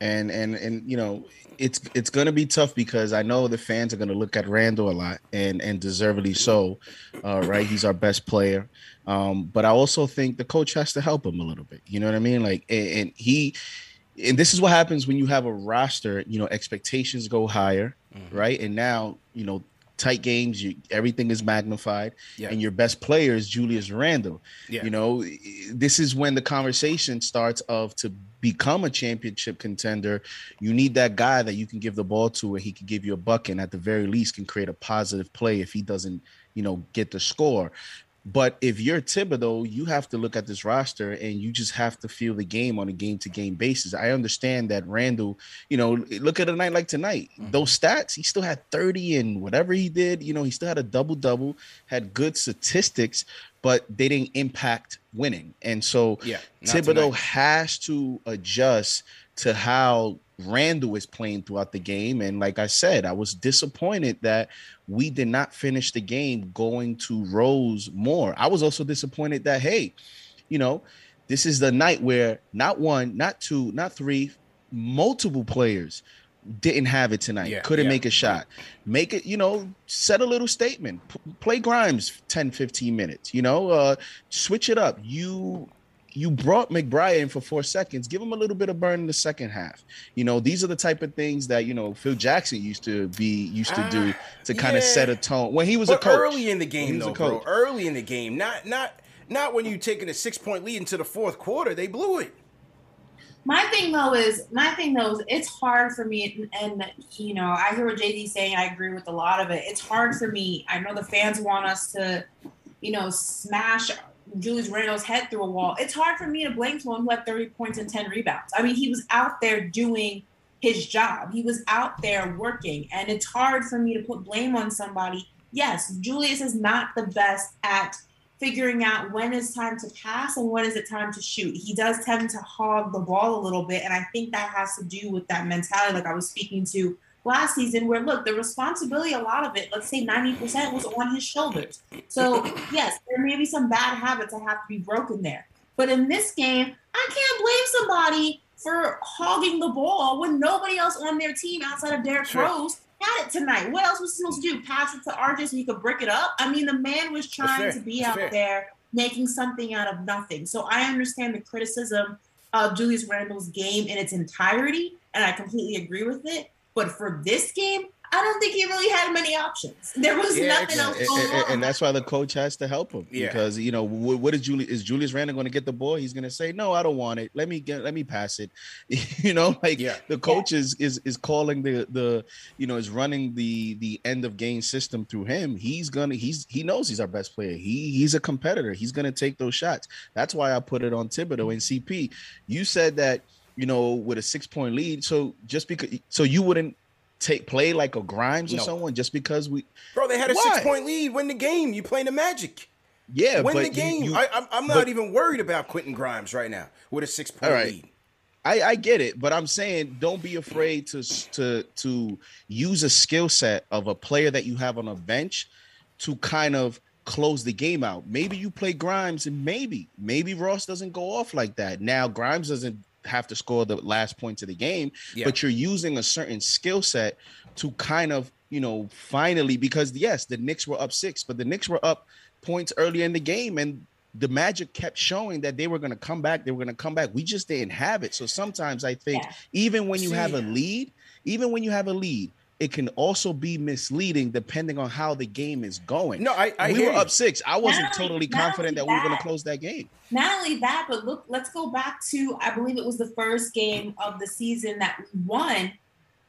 and and and you know it's it's gonna be tough because I know the fans are gonna look at Randle a lot and and deservedly so, uh, right? He's our best player, um, but I also think the coach has to help him a little bit. You know what I mean? Like, and, and he, and this is what happens when you have a roster. You know, expectations go higher, mm-hmm. right? And now you know tight games, you, everything is magnified, yeah. and your best player is Julius Randle. Yeah. You know, this is when the conversation starts of to become a championship contender, you need that guy that you can give the ball to and he can give you a bucket and at the very least can create a positive play if he doesn't, you know, get the score. But if you're Thibodeau, you have to look at this roster and you just have to feel the game on a game to game basis. I understand that Randle, you know, look at a night like tonight. Mm-hmm. Those stats, he still had 30 and whatever he did, you know, he still had a double double, had good statistics, but they didn't impact winning. And so yeah, Thibodeau tonight. has to adjust to how Randle is playing throughout the game. And like I said, I was disappointed that we did not finish the game going to Rose more. I was also disappointed that, hey, you know, this is the night where not one, not two, not three, multiple players didn't have it tonight. Yeah, couldn't yeah. make a shot. Make it, you know, set a little statement. P- play Grimes 10, 15 minutes, you know, uh, switch it up. You you brought McBride in for four seconds. Give him a little bit of burn in the second half. You know, these are the type of things that you know Phil Jackson used to be used to do ah, to kind of set a tone when he was but a coach. Early in the game, though, bro. Early in the game, not not not when you're taking a six point lead into the fourth quarter. They blew it. My thing though is my thing though is it's hard for me, and, and you know I hear what Z saying. I agree with a lot of it. It's hard for me. I know the fans want us to, you know, smash Julius Randle's head through a wall. It's hard for me to blame someone who had 30 points and 10 rebounds. I mean, he was out there doing his job. He was out there working, and it's hard for me to put blame on somebody. Yes, Julius is not the best at figuring out when is time to pass and when is it time to shoot. He does tend to hog the ball a little bit, and I think that has to do with that mentality, like I was speaking to last season, where look, the responsibility, a lot of it, let's say 90% was on his shoulders. So, yes, there may be some bad habits that have to be broken there. But in this game, I can't blame somebody for hogging the ball when nobody else on their team outside of Derrick sure. Rose had it tonight. What else was supposed to do? Pass it to RJ so he could brick it up? I mean, the man was trying to be out fair. there making something out of nothing. So I understand the criticism of Julius Randle's game in its entirety, and I completely agree with it. But for this game, I don't think he really had many options. There was yeah, nothing else going and, on. And that's why the coach has to help him. Yeah. Because you know what, what is Julius is Julius Randle going to get the ball? He's going to say, "No, I don't want it. Let me get let me pass it." you know, like yeah. the coach yeah. is is is calling the the you know is running the the end of game system through him. He's gonna he's he knows he's our best player. He he's a competitor. He's going to take those shots. That's why I put it on Thibodeau and CP. You said that you know, with a six point lead. So just because, so you wouldn't take play like a Grimes or No. someone just because we Bro, they had a Why? six point lead. Win the game. You playing the Magic. yeah, Win the game. you- I, I'm, I'm not but- even worried about Quentin Grimes right now with a six point right. lead. I, I get it, but I'm saying don't be afraid to to to use a skill set of a player that you have on a bench to kind of close the game out. Maybe you play Grimes and maybe maybe Ross doesn't go off like that. Now Grimes doesn't have to score the last points of the game, Yeah. but you're using a certain skill set to kind of, you know, finally because yes, the Knicks were up 6, but the Knicks were up points earlier in the game and the Magic kept showing that they were going to come back. They were going to come back. We just didn't have it. So sometimes I think Yeah. even when you have a lead, even when you have a lead, it can also be misleading depending on how the game is going. No, I, I we hear were you. up six. I wasn't Not totally not confident that only we were going to close that game. Not only that, but look, let's go back to I believe it was the first game of the season that we won.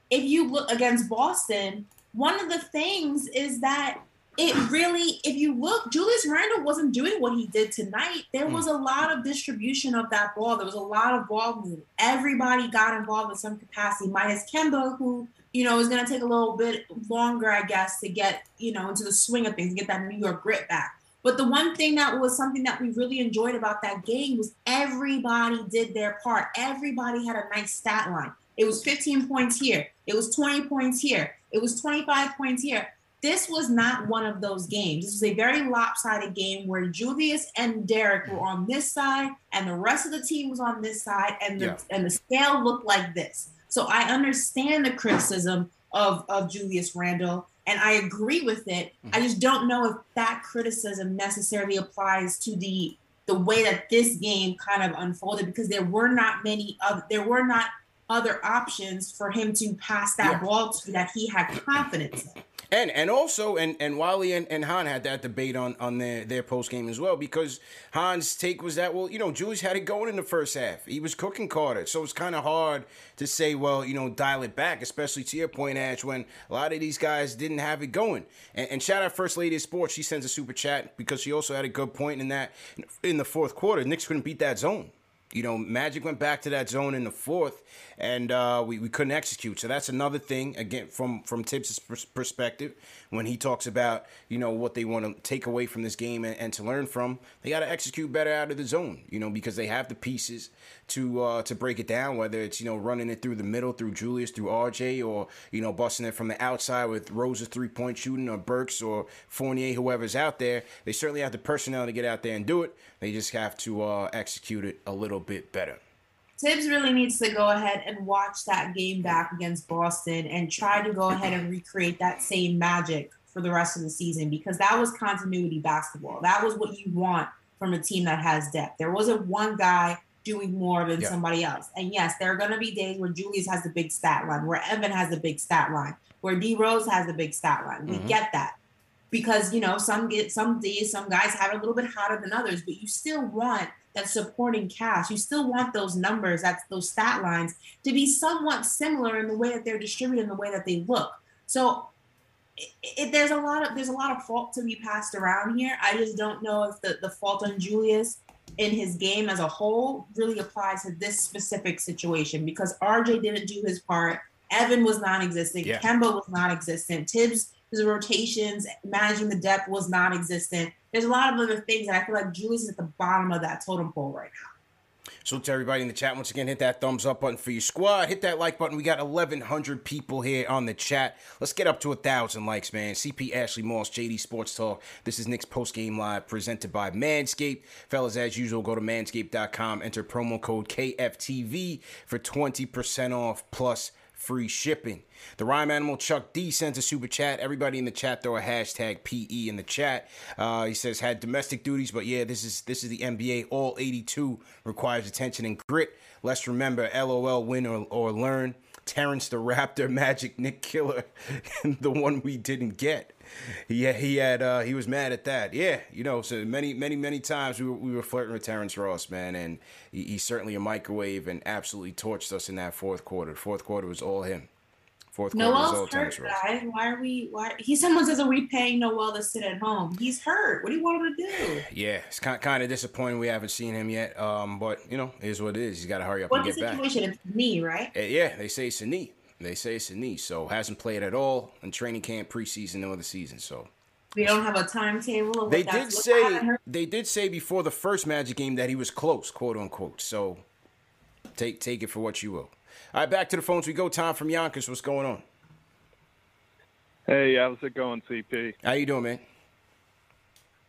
If you look against Boston, one of the things is that it really, if you look, Julius Randle wasn't doing what he did tonight. There hmm. was a lot of distribution of that ball. There was a lot of ball movement. Everybody got involved in some capacity. Minus Kemba, who you know is going to take a little bit longer, I guess, to get you know into the swing of things, get that New York grit back. But the one thing that was something that we really enjoyed about that game was everybody did their part. Everybody had a nice stat line. It was 15 points here. It was 20 points here. It was 25 points here. This was not one of those games. This was a very lopsided game where Julius and Derrick were on this side and the rest of the team was on this side and the Yeah. and the scale looked like this. So I understand the criticism of, of Julius Randle and I agree with it. Mm-hmm. I just don't know if that criticism necessarily applies to the the way that this game kind of unfolded because there were not many of there were not other options for him to pass that Yeah. ball to that he had confidence in. And and also and and Wally and, and Han had that debate on on their their post game as well because Han's take was that well you know Julius had it going in the first half. He was cooking Carter. So it's kind of hard to say well you know dial it back especially to your point Ash when a lot of these guys didn't have it going. And, and shout out First Lady of Sports. She sends a super chat because she also had a good point in that in the fourth quarter. Knicks couldn't beat that zone you know, Magic went back to that zone in the fourth, and uh, we, we couldn't execute. So that's another thing again from from Thibs' perspective when he talks about you know what they want to take away from this game and, and to learn from. They got to execute better out of the zone, you know, because they have the pieces to uh, to break it down. Whether it's you know running it through the middle through Julius, through RJ, or you know busting it from the outside with Rose's three point shooting, or Burks, or Fournier, whoever's out there. They certainly have the personnel to get out there and do it. They just have to uh, execute it a little bit better. Thibs really needs to go ahead and watch that game back against Boston and try to go ahead and recreate that same magic for the rest of the season because that was continuity basketball. That was what you want from a team that has depth. There wasn't one guy doing more than Yeah. somebody else. And yes, there are going to be days where Julius has the big stat line, where Evan has the big stat line, where D Rose has the big stat line. We Mhm. get that. Because you know, some get some days, some guys have it a little bit hotter than others, but you still want that supporting cast. You still want those numbers, that's those stat lines to be somewhat similar in the way that they're distributed, in the way that they look. So it, it, there's a lot of there's a lot of fault to be passed around here. I just don't know if the, the fault on Julius in his game as a whole really applies to this specific situation because RJ didn't do his part. Evan was non-existent. Yeah. Kemba was non-existent. Thibs, his rotations, managing the depth was non-existent. There's a lot of other things, and I feel like Julius is at the bottom of that totem pole right now. So to everybody in the chat, once again, hit that thumbs up button for your squad. Hit that like button. We got 1,100 people here on the chat. Let's get up to a thousand likes, man. CP Ashley Moss, JD Sports Talk. This is Knicks post game live, presented by Manscaped. Fellas, as usual, go to manscaped.com. Enter promo code KFTV for 20% off plus free shipping. The rhyme animal Chuck D sends a super chat. Everybody in the chat throw a hashtag PE in the chat. Uh, he says had domestic duties, but yeah, this is this is the NBA. All 82 requires attention and grit. Let's remember, LOL, win or, or learn. Terrence the Raptor, Magic, Knick Killer, and the one we didn't get. He he had uh, he was mad at that. Yeah, you know, so many many many times we were, we were flirting with Terrence Ross, man, and he, he's certainly a microwave and absolutely torched us in that fourth quarter. Fourth quarter was all him. Fourth quarter was all Noel's hurt, Terrence Ross. guys. Why are we? Why he? Someone says, "Are we paying Noel to sit at home?" He's hurt. What do you want him to do? Yeah, it's kind kind of disappointing we haven't seen him yet. Um, but you know, it is what it is. He's got to hurry up What's and get back. situation? It's me, right? Uh, yeah, they say it's a knee. They say it's a knee, so hasn't played at all in training camp, preseason, or the season. So We don't have a timetable. Of they what did that's look- I haven't say they did say before the first Magic game that he was close, quote unquote. So take take it for what you will. All right, back to the phones we go. Tom from Yonkers, what's going on? Hey, how's it going, CP? How you doing, man?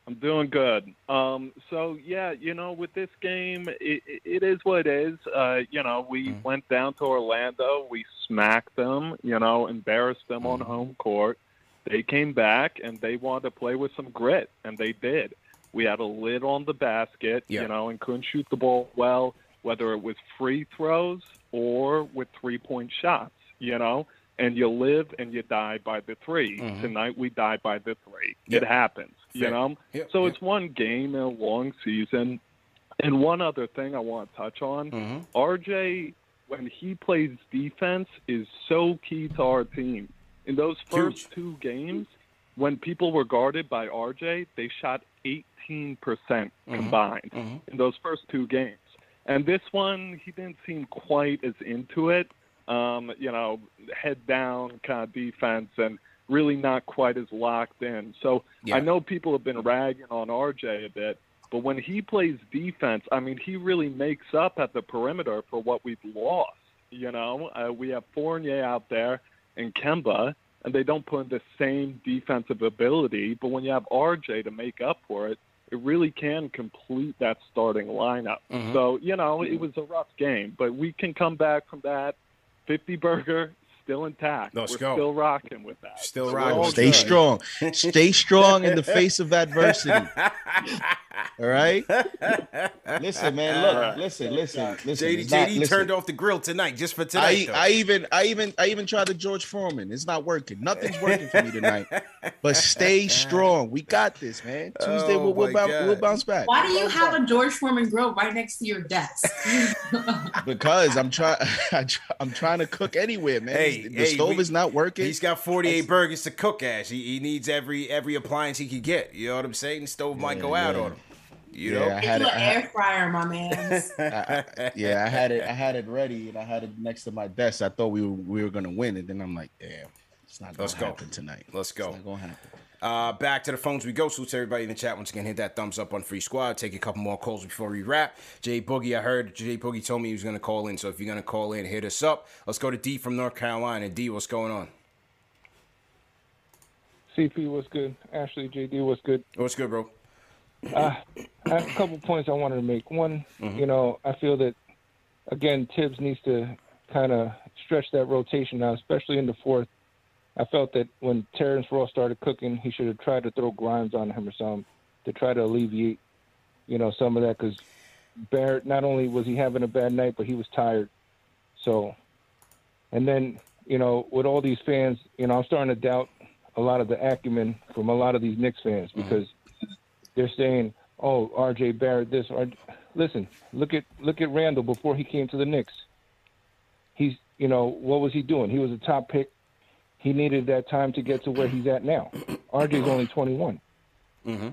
I'm doing good. Um, so yeah, you know, with this game, it, it- it is what it is. Uh, you know, we Mm-hmm. went down to Orlando, we smacked them, you know, embarrassed them Mm-hmm. on home court. They came back and they wanted to play with some grit, and they did. We had a lid on the basket, Yeah. you know, and couldn't shoot the ball well, whether it was free throws or with three point shots, you know. And you live and you die by the 3 Mhm. Tonight we die by the three. Yep. It happens, you know. Yep, So yep. it's one game in a long season. And one other thing I want to touch on Mm-hmm. RJ, when he plays defense, is so key to our team. In those first two games, when people were guarded by RJ, they shot 18% Mhm. combined Mhm. in those first two games. And this one, he didn't seem quite as into it. Um, you know, head down kind of defense and really not quite as locked in. So Yeah. I know people have been ragging on RJ a bit, but when he plays defense, I mean, he really makes up at the perimeter for what we've lost. You know, uh, we have Fournier out there and Kemba, and they don't put in the same defensive ability. But when you have RJ to make up for it, it really can complete that starting lineup. Mhm. So, you know, it was a rough game, but we can come back from that. 50 burger, still intact. Let's We're go. still rocking with that. Still So rocking. Stay good. strong. Stay strong in the face of adversity. All right. Listen, man. Look, listen, listen, listen. JD, It's not- JD listen. turned off the grill tonight just for I, tonight. though. I even I even I even tried the George Foreman. It's not working. Nothing's working for me tonight. But stay strong. We got this, man. Tuesday Oh, we'll, we'll, bounce, we'll bounce back. Why do you oh have a George Foreman grill right next to your desk? Because I'm trying I'm trying to cook anywhere, man. Hey, the hey, stove we- is not working. He's got 48 burgers to cook as. He, he needs every every appliance he can get. You know what I'm saying? The stove might go out yeah. on him. You Yeah, know? I had it. an I had, air fryer, my man. I, I- yeah, I had it. I had it ready, and I had it next to my desk. I thought we were we were gonna win, and then I'm like, damn, it's not gonna Let's go. happen tonight. Let's go. It's not gonna happen. Uh, back to the phones we go. Salute to everybody in the chat. Once again, hit that thumbs up on Free Squad. Take a couple more calls before we wrap. J Boogie, I heard J Boogie told me he was going to call in. So if you're going to call in, hit us up. Let's go to D from North Carolina. D, what's going on? CP was good. Ashley JD was good. What's good, bro? Uh, I have a couple points I wanted to make. One, Mhm. you know, I feel that again Thibs needs to kind of stretch that rotation now, especially in the fourth. I felt that when Terrence Ross started cooking, he should have tried to throw Grimes on him or something to try to alleviate, you know, some of that because Barrett not only was he having a bad night, but he was tired. So, and then you know, with all these fans, you know, I'm starting to doubt a lot of the acumen from a lot of these Knicks fans because they're saying, "Oh, R.J. Barrett, this." R- Listen, look at look at Randle before he came to the Knicks. He's, you know, what was he doing? He was a top pick. He needed that time to get to where he's at now. R.J.'s only 21. Mm-hmm.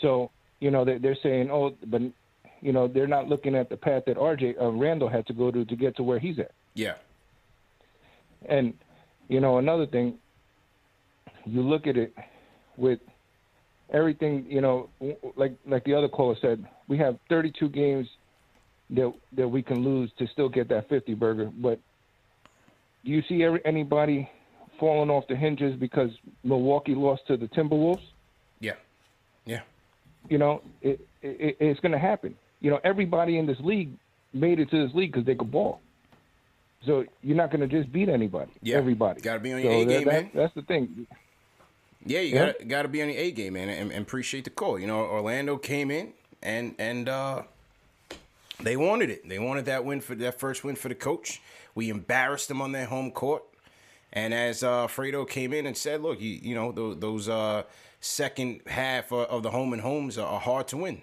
So, you know, they're, they're saying, oh, but, you know, they're not looking at the path that RJ uh, Randall had to go to to get to where he's at. Yeah. And, you know, another thing, you look at it with everything, you know, like like the other caller said, we have 32 games that that we can lose to still get that 50 burger. But do you see every, anybody falling off the hinges because Milwaukee lost to the Timberwolves? Yeah. Yeah. you know, it, it, it's going to happen. You know, everybody in this league made it to this league because they could ball. So you're not going to just beat anybody. Yeah. Everybody. Got to be on So your A game, that- man. That's the thing. Yeah, you Yeah. got got to be on the A game, man, and, and appreciate the call. You know, Orlando came in and and uh, they wanted it. They wanted that win for that first win for the coach. We embarrassed them on their home court, and as uh, Fredo came in and said, "Look, you you know those, those uh, second half of, of the home and homes are, hard to win.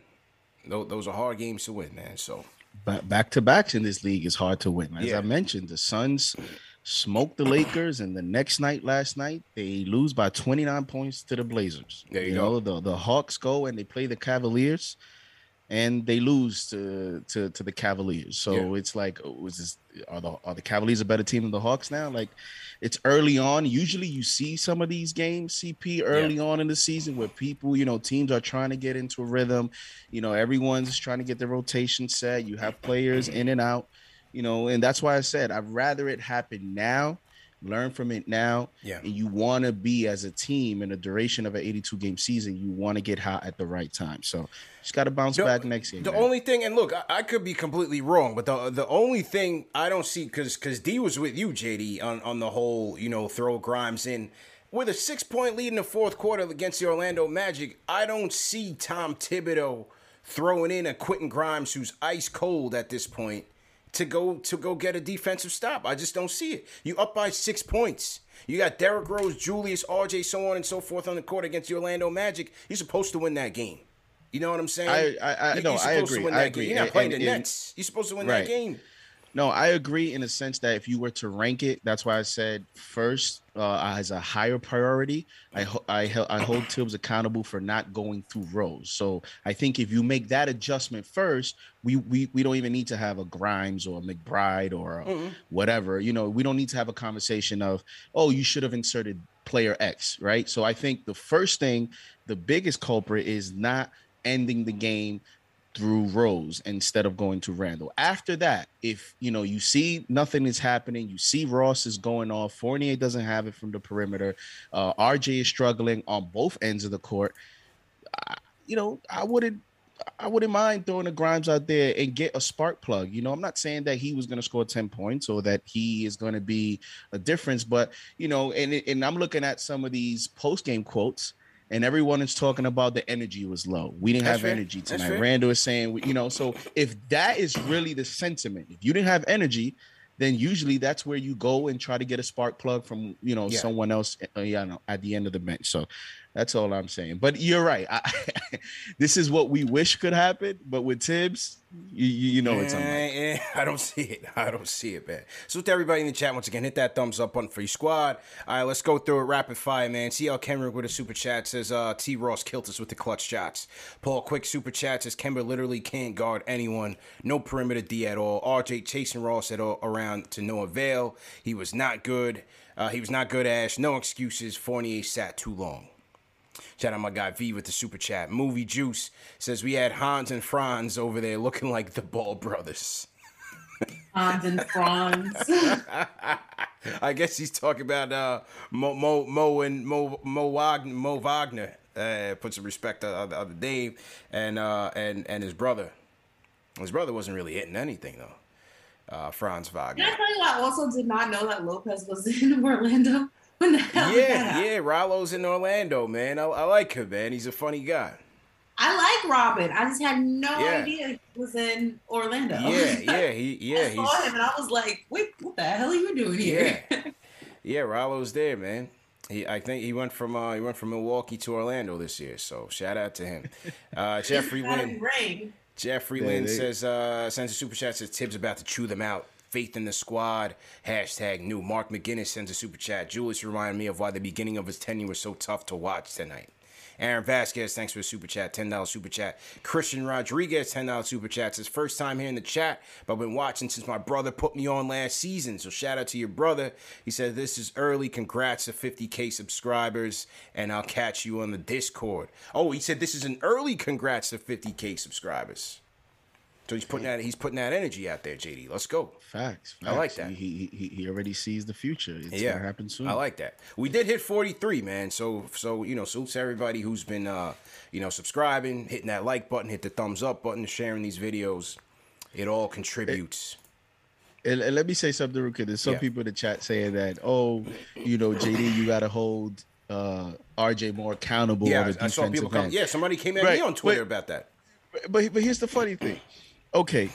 Those, those are hard games to win, man. So back to backs in this league is hard to win. As Yeah. I mentioned, the Suns smoked the Lakers, and the next night, last night, they lose by 29 points to the Blazers. There you know, go. the the Hawks go and they play the Cavaliers. and they lose to to, to the Cavaliers. So Yeah. it's like, oh, was this are the are the Cavaliers a better team than the Hawks now? Like, it's early on. Usually, you see some of these games, CP, early on in the season where people, you know, teams are trying to get into a rhythm. You know, everyone's trying to get their rotation set. You have players in and out. You know, and that's why I said I'd rather it happen now. Learn from it now. Yeah. And you want to be as a team in the duration of an 82 game season, you want to get hot at the right time. So just got to bounce The- back next year. The man. only thing, and look, I, I could be completely wrong, but the the only thing I don't see, because because D was with you, JD, on on the whole, you know, throw Grimes in with a six point lead in the fourth quarter against the Orlando Magic. I don't see Tom Thibodeau throwing in a Quentin Grimes who's ice cold at this point to go to go get a defensive stop. I just don't see it. You up by six points. You got Derrick Rose, Julius, RJ, so on and so forth on the court against the Orlando Magic. You're supposed to win that game. You know what I'm saying? I- I- I- You- no, you're I supposed to agree. win I that agree. Game. You're not playing and- the and- Nets. You're supposed to win Right. that game. No, I agree in the sense that if you were to rank it, that's why I said first uh, as a higher priority. I ho- I hel- I hold Thibs accountable for not going through Rose. So I think if you make that adjustment first, we we, we don't even need to have a Grimes or a McBride or a whatever. You know, we don't need to have a conversation of oh you should have inserted player X, right? So I think the first thing, the biggest culprit is not ending the game through Rose instead of going to Randle. After that, if you know you see nothing is happening, you see Ross is going off, Fournier doesn't have it from the perimeter, uh, RJ is struggling on both ends of the court. I, you know, I wouldn't. I wouldn't mind throwing the Grimes out there and get a spark plug. You know, I'm not saying that he was going to score 10 points or that he is going to be a difference, but you know, and and I'm looking at some of these post game quotes, and everyone is talking about the energy was low. We didn't That's have fair. energy tonight. Randle is saying, you know, so if that is really the sentiment, if you didn't have energy, then usually that's where you go and try to get a spark plug from, you know, Yeah. someone else, uh, you know, at the end of the bench. So that's all I'm saying. But you're right. I, this is what we wish could happen, but with Thibs, you, you know it's unlikely. Eh, I don't see it. I don't see it, man. So to everybody in the chat, once again, hit that thumbs up button for your squad. All right, let's go through it rapid fire, man. CL Kenrick with a super chat says uh, T Ross killed us with the clutch shots. Paul Quick super chat says Kemba literally can't guard anyone. No perimeter D at all. RJ chasing Ross at all around to no avail. He was not good. Uh, he was not good, Ash. No excuses. Fournier sat too long. Shout out my guy V with the super chat. Movie Juice says we had Hans and Franz over there looking like the Ball brothers. Hans and Franz. I guess he's talking about uh, Mo, Mo, Mo and Mo, Mo Wagner. Mo Wagner. Uh, put some respect on, on the name and uh, and and his brother. His brother wasn't really hitting anything though. Uh, Franz Wagner. Can I tell you, I also did not know that Lopez was in Orlando. When the hell did that Yeah, happen? yeah. Rollo's in Orlando, man. I, I like him, man. He's a funny guy. I like Robin. I just had no Yeah. idea he was in Orlando. Yeah, yeah, he, yeah. I saw He's him and I was like, wait, what the hell are you doing here? Yeah, yeah. Rollo's there, man. He, I think he went from uh, he went from Milwaukee to Orlando this year. So shout out to him. Uh, Jeffrey Got Lynn. Jeffrey Yeah, Lynn says uh, sends a super chat says Tibbs about to chew them out. Faith in the squad. Hashtag new. Mark McGinnis sends a super chat. Julius reminded me of why the beginning of his tenure was so tough to watch tonight. Aaron Vasquez, thanks for the super chat, $10 super chat. Christian Rodriguez, $10 super chat. Says, first time here in the chat, but I've been watching since my brother put me on last season. So shout out to your brother. He said, this is early. Congrats to 50K subscribers, and I'll catch you on the Discord. Oh, he said, this is an early congrats to 50K subscribers. So he's putting that he's putting that energy out there, JD. Let's go. Facts, I like that. He, he he already sees the future. It's yeah, gonna happen soon. I like that. We did hit 43, man. So so you know, salutes to everybody who's been uh you know subscribing, hitting that like button, hit the thumbs up button, sharing these videos. It all contributes. And, and let me say something real quick. There's some Yeah. people in the chat saying that, oh, you know, JD, you got to hold uh, RJ more accountable. yeah, I, I saw people come. Yeah, somebody came at Right, me on Twitter wait. about that. But but here's the funny thing. Okay.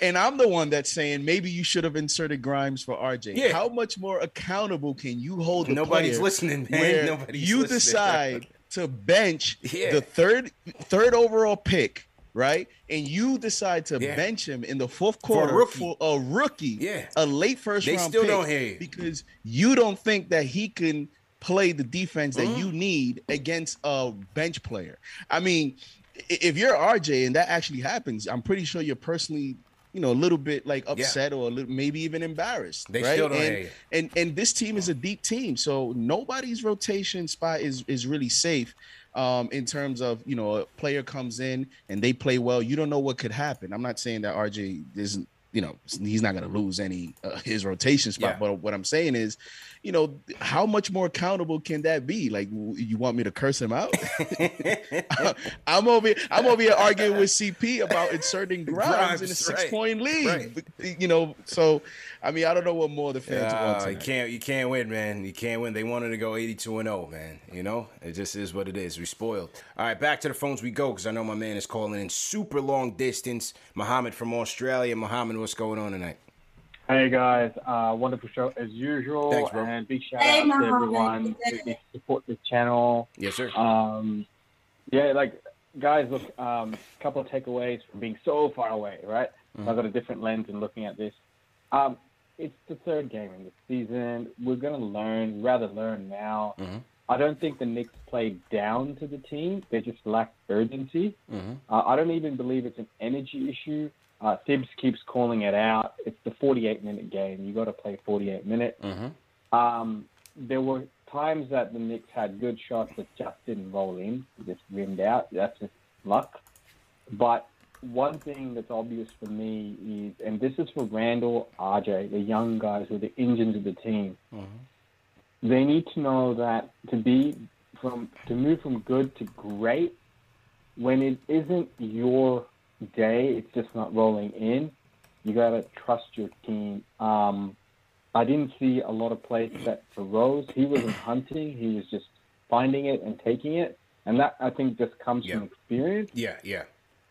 And I'm the one that's saying maybe you should have inserted Grimes for RJ. Yeah. How much more accountable can you hold the Nobody's listening, man. where Nobody's you listening. decide to bench Yeah. the third third overall pick, right? And you decide to Yeah. bench him in the fourth For a quarter rookie. for a rookie, Yeah. a late first They round still pick don't hear you. because you don't think that he can play the defense Mm-hmm. that you need against a bench player. I mean, if you're RJ and that actually happens, I'm pretty sure you're personally, you know, a little bit like upset yeah. or little, maybe even embarrassed. They right? still don't and, and and this team is a deep team, so nobody's rotation spot is is really safe. Um, in terms of you know a player comes in and they play well, you don't know what could happen. I'm not saying that RJ isn't you know he's not going to lose any uh, his rotation spot, yeah. but what I'm saying is you know, how much more accountable can that be? Like, you want me to curse him out? I'm over. I'm over here arguing with CP about inserting Grimes, Grimes in a six right. point lead. Right. You know, so I mean, I don't know what more the fans uh, want. Tonight. You can't. You can't win, man. You can't win. They wanted to go 82 and 0, man. You know, it just is what it is. We spoiled. All right, back to the phones we go because I know my man is calling in super long distance. Muhammad from Australia. Muhammad, what's going on tonight? Hey guys, uh, wonderful show as usual, Thanks, bro. and big shout hey, out to everyone who support this channel. Yes, sir. Um, yeah, like guys, look, a um, couple of takeaways from being so far away, right? Mm-hmm. I've got a different lens in looking at this. Um, it's the third game in the season. We're going to learn, rather learn now. Mm-hmm. I don't think the Knicks played down to the team. They just lack urgency. Mm-hmm. Uh, I don't even believe it's an energy issue. Uh, Thibs keeps calling it out. It's the 48 minute game. You got to play 48 minutes. Mm-hmm. Um, there were times that the Knicks had good shots that just didn't roll in, just rimmed out. That's just luck. But one thing that's obvious for me is, and this is for Randall, RJ, the young guys who are the engines of the team. Mm-hmm. They need to know that to be from to move from good to great when it isn't your day. It's just not rolling in. You got to trust your team. Um, I didn't see a lot of plays set for Rose. He wasn't hunting. He was just finding it and taking it. And that, I think, just comes yeah. from experience. Yeah, yeah.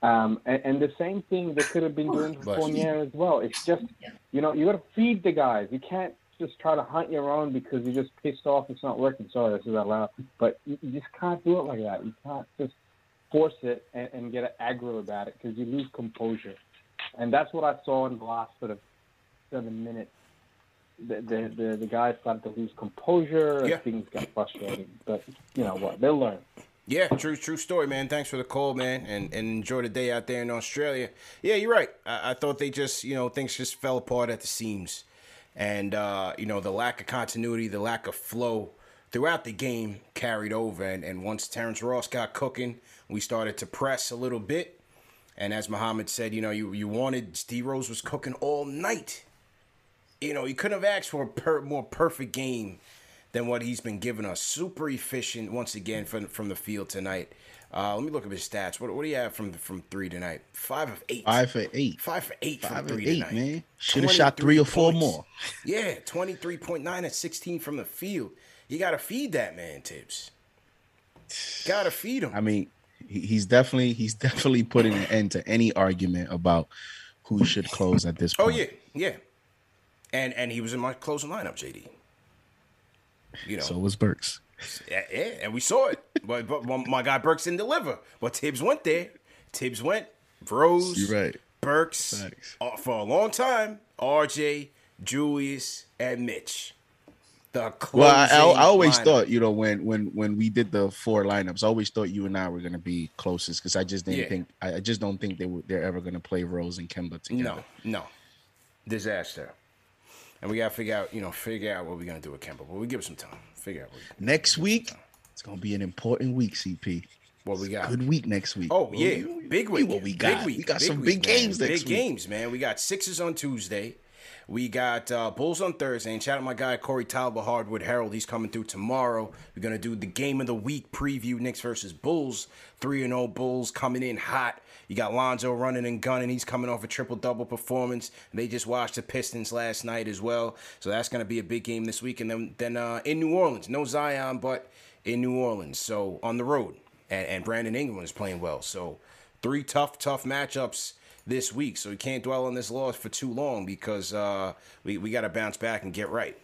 Um, and, and, the same thing they could have been doing for Fournier as well. It's just, you know, you got to feed the guys. You can't just try to hunt your own because you're just pissed off it's not working. Sorry, this is out loud. But you, you just can't do it like that. You can't just force it and, and get aggro about it because you lose composure. And that's what I saw in the last sort of seven minutes. The the the, the guys started to lose composure. Yeah. Things got frustrating. But you know what? They'll learn. Yeah, true, true story, man. Thanks for the call, man, and, and enjoy the day out there in Australia. Yeah, you're right. I, I thought they just, you know, things just fell apart at the seams, and uh, you know, the lack of continuity, the lack of flow throughout the game carried over. And, and once Terrence Ross got cooking, we started to press a little bit. And as Muhammad said, you know, you, you wanted D Rose was cooking all night. You know, you couldn't have asked for a per, more perfect game than what he's been giving us. Super efficient once again from from the field tonight. Uh, let me look at his stats. What, what do you have from from three tonight? Five of eight. Five for eight. Five for eight Five from three eight, tonight. Man, should have shot three or four points. more. Yeah, twenty three point nine at sixteen from the field. You got to feed that man, Thibs. Got to feed him. I mean, he's definitely he's definitely putting an end to any argument about who should close at this oh, point. Oh yeah, yeah. And and he was in my closing lineup, JD. You know, so was Burks. Yeah, yeah and we saw it. but, but my guy Burks didn't deliver. But Thibs went there. Thibs went. Rose. You're right. Burks uh, for a long time. RJ, Julius, and Mitch the well I, I, always lineup. thought you know when when when we did the four lineups i always thought you and i were going to be closest because i just didn't yeah. think I, just don't think they were they're ever going to play rose and kemba together no no disaster and we got to figure out you know figure out what we're going to do with kemba but we give it some time figure out next week it's going to be an important week cp what we got? Good week next week. Oh yeah, big week. What we got? Big week. We got big some week, big man. games next big week. games, man. We got Sixers on Tuesday. We got uh, Bulls on Thursday, and shout out my guy Corey Talbot, Hardwood Herald. He's coming through tomorrow. We're gonna do the game of the week preview: Knicks versus Bulls. Three and zero oh Bulls coming in hot. You got Lonzo running and gunning. He's coming off a triple double performance. They just watched the Pistons last night as well, so that's gonna be a big game this week. And then then uh, in New Orleans, no Zion, but in New Orleans, so on the road, and, and Brandon Ingram is playing well. So three tough, tough matchups this week. So we can't dwell on this loss for too long because uh, we, we got to bounce back and get right.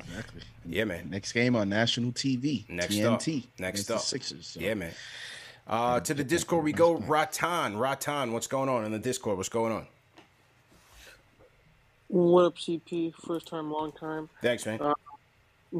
Exactly. Yeah, man. Next game on national TV. Next TNT. Up. Next up. Sixers. So. Yeah, man. Uh, to the Discord we go. Ratan, Ratan, what's going on in the Discord? What's going on? What up, CP? First time, long time. Thanks, man. Uh,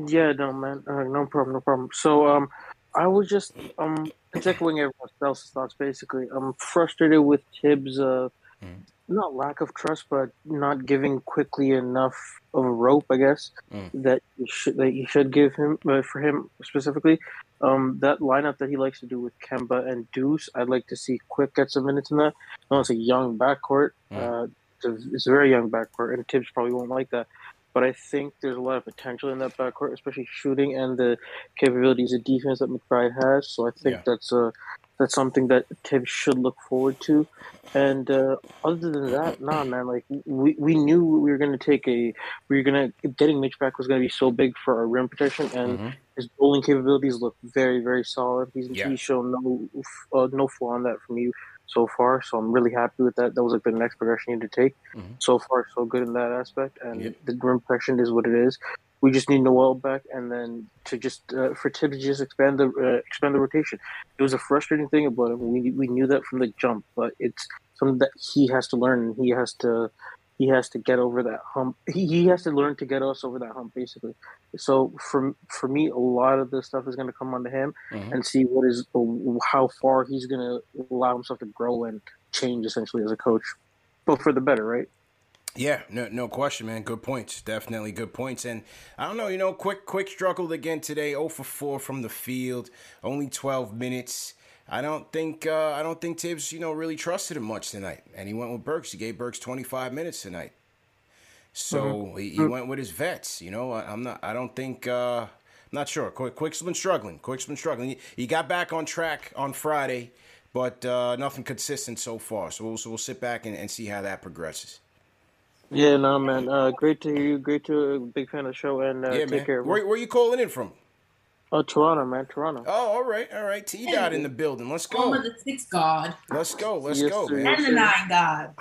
yeah, no, man. Uh, no problem, no problem. So, um, I was just um just echoing everyone else's thoughts. Basically, I'm frustrated with Thibs' uh, Mm. not lack of trust, but not giving quickly enough of a rope. I guess Mm. that you should that you should give him uh, for him specifically. Um, that lineup that he likes to do with Kemba and Deuce, I'd like to see Quick get some minutes in that. No, it's a young backcourt. Uh, it's, a, it's a very young backcourt, and Thibs probably won't like that. But I think there's a lot of potential in that backcourt, especially shooting and the capabilities of defense that McBride has. So I think Yeah. that's uh, that's something that Thibs should look forward to. And uh, other than that, nah, man. Like we, we knew we were going to take a we were going to getting Mitch back was going to be so big for our rim protection, and his bowling capabilities look very very solid. He's, Yeah. he's shown no uh, no flaw on that from you so far. So I'm really happy with that. That was like the next progression you need to take. Mhm. So far, so good in that aspect, and the rim protection is what it is. We just need Noel back, and then to just uh, for Thibs to just expand the uh, expand the rotation. It was a frustrating thing about him. We we knew that from the jump, but it's something that he has to learn, and he has to he has to get over that hump. He, he has to learn to get us over that hump, basically. So for for me, a lot of this stuff is going to come onto him, Mhm. and see what is how far he's going to allow himself to grow and change essentially as a coach, but for the better, right? Yeah, no, no question, man. Good points. Definitely good points. And I don't know, you know, quick, quick struggled again today. 0 for 4 from the field. Only 12 minutes. I don't think, uh, I don't think Thibs, you know, really trusted him much tonight. And he went with Burks. He gave Burks 25 minutes tonight. So Mhm. he, he went with his vets. You know, I, I'm not. I don't think. Uh, I'm not sure. Quick, Quick's been struggling. Quick's been struggling. He, he got back on track on Friday, but uh, nothing consistent so far. So we'll, so we'll sit back and, and see how that progresses. Yeah, no, man. Uh, great to hear you. Great to uh, big fan of the show, and uh, yeah, take man. care. Where, where you calling in from? Oh, Toronto, man, Toronto. Oh, all right, all right. T dot in the building. Let's Home go. of the six god Let's go. Let's Yes, go, sir. man. and the nine god.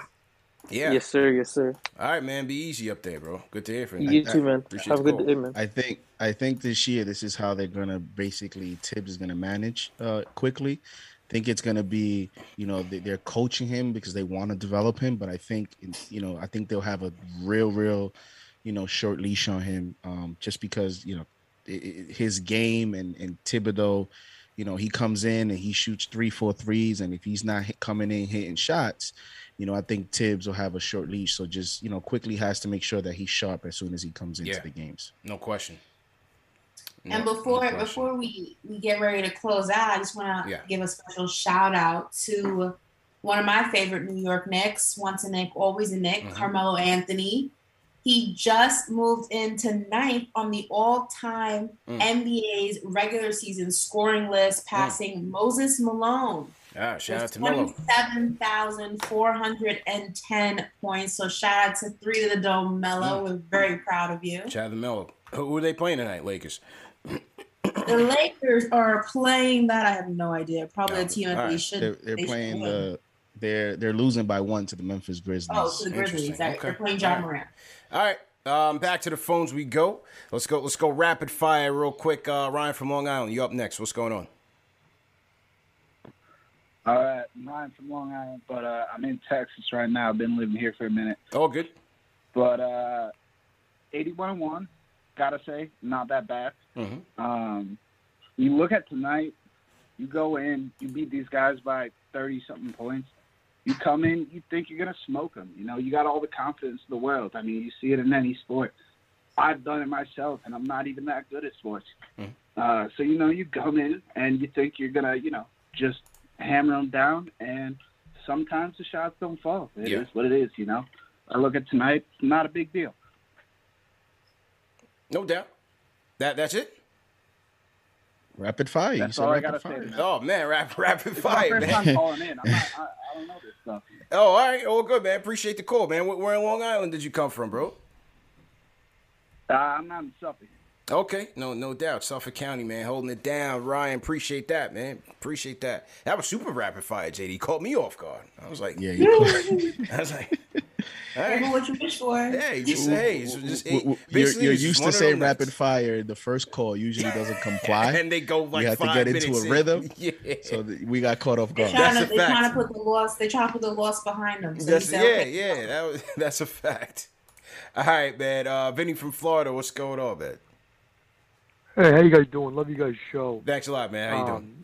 Yeah. Yes, sir. Yes, sir. All right, man. Be easy up there, bro. Good to hear from you. You too, man. Appreciate Have a good call. day, man. I think I think this year this is how they're gonna basically Thibs is gonna manage uh, Quickley. I think it's gonna be you know they, they're coaching him because they want to develop him, but I think you know I think they'll have a real real you know short leash on him um, just because you know i i his game and and Thibodeau. You know, he comes in and he shoots three, four threes, and if he's not hit, coming in hitting shots, you know, I think Thibs will have a short leash. So just you know, Quickley has to make sure that he's sharp as soon as he comes into Yeah. the games. No question. And before no before we, we get ready to close out, I just want to Yeah. give a special shout out to one of my favorite New York Knicks, once a Knick, always a Knick, Mhm. Carmelo Anthony. He just moved into ninth on the all-time Mm. NBA's regular season scoring list, passing Moses Malone. Ah, shout out to Melo. 27,410 points. So shout out to three to the dome, Melo. We're very proud of you. Shout out to Melo. Who, who are they playing tonight, Lakers? The Lakers are playing that. I have no idea. Probably a team that all they should. They're, they're they should playing win. the they're they're losing by one to the Memphis Grizzlies. Oh, to the Grizzlies. Interesting. That, Okay. They're playing John All Morant. All right. Um, back to the phones we go. Let's go. Let's go rapid fire real quick. Uh, Ryan from Long Island, you up next? What's going on? All right, Ryan from Long Island, but uh, I'm in Texas right now. I've been living here for a minute. Oh, good. But uh, 81 1, gotta say, not that bad. Mm-hmm. Um, you look at tonight, you go in, you beat these guys by 30 something points. You come in, you think you're going to smoke them. You know, you got all the confidence in the world. I mean, you see it in any sport. I've done it myself, and I'm not even that good at sports. Mhm. Uh, so, you know, you come in and you think you're going to, you know, just hammer them down, and sometimes the shots don't fall. It is Yeah. what it is, you know. I look at tonight, not a big deal. No doubt. That that's it. Rapid fire. That's you all I gotta rapid say, man. Oh man, rap, rapid It's my fire, first man. time calling in. I'm not, I, I don't know this stuff. Oh, all right. All good, man. Appreciate the call, man. Where, where in Long Island did you come from, bro? Uh, I'm not in Suffolk. Okay, no, no doubt. Suffolk County, man, holding it down. Ryan, appreciate that, man. Appreciate that. That was super rapid fire, JD. Caught me off guard. I was like, Yeah, I was like, all Careful what you wish for. Hey, just say, hey, so just, W- w- hey, You're, basically, you're used to of saying rapid nights. fire. The first call usually doesn't comply. and they go like you have to get into a rhythm. Yeah. So th- we got caught off They're guard. trying, That's to, a they're trying to put the loss. They're trying to put the loss behind them. So That's, say, yeah, okay. yeah, that was, that's a fact. All right, man. Uh, Vinny from Florida, what's going on, man? Hey, how you guys doing? Love you guys' show. Thanks a lot, man. How you doing?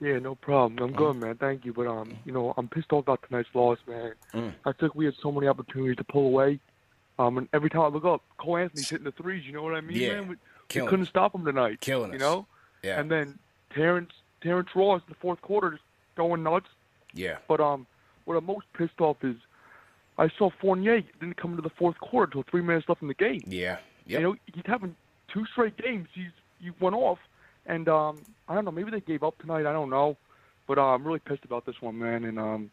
Yeah, no problem. I'm good, man. Thank you. But um, you know, I'm pissed off about tonight's loss, man. Mm. I think we had so many opportunities to pull away. Um, and every time I look up, Cole Anthony's hitting the threes. You know what I mean, Yeah. man? We, we couldn't us. stop him tonight. Killing You us. know? Yeah. And then Terrence Terrence Ross in the fourth quarter just going nuts. Yeah. But um, what I'm most pissed off is I saw Fournier didn't come into the fourth quarter until three minutes left in the game. Yeah. You know, he's having two straight games. He's he went off, and um, I don't know. Maybe they gave up tonight. I don't know, but uh, I'm really pissed about this one, man. And um,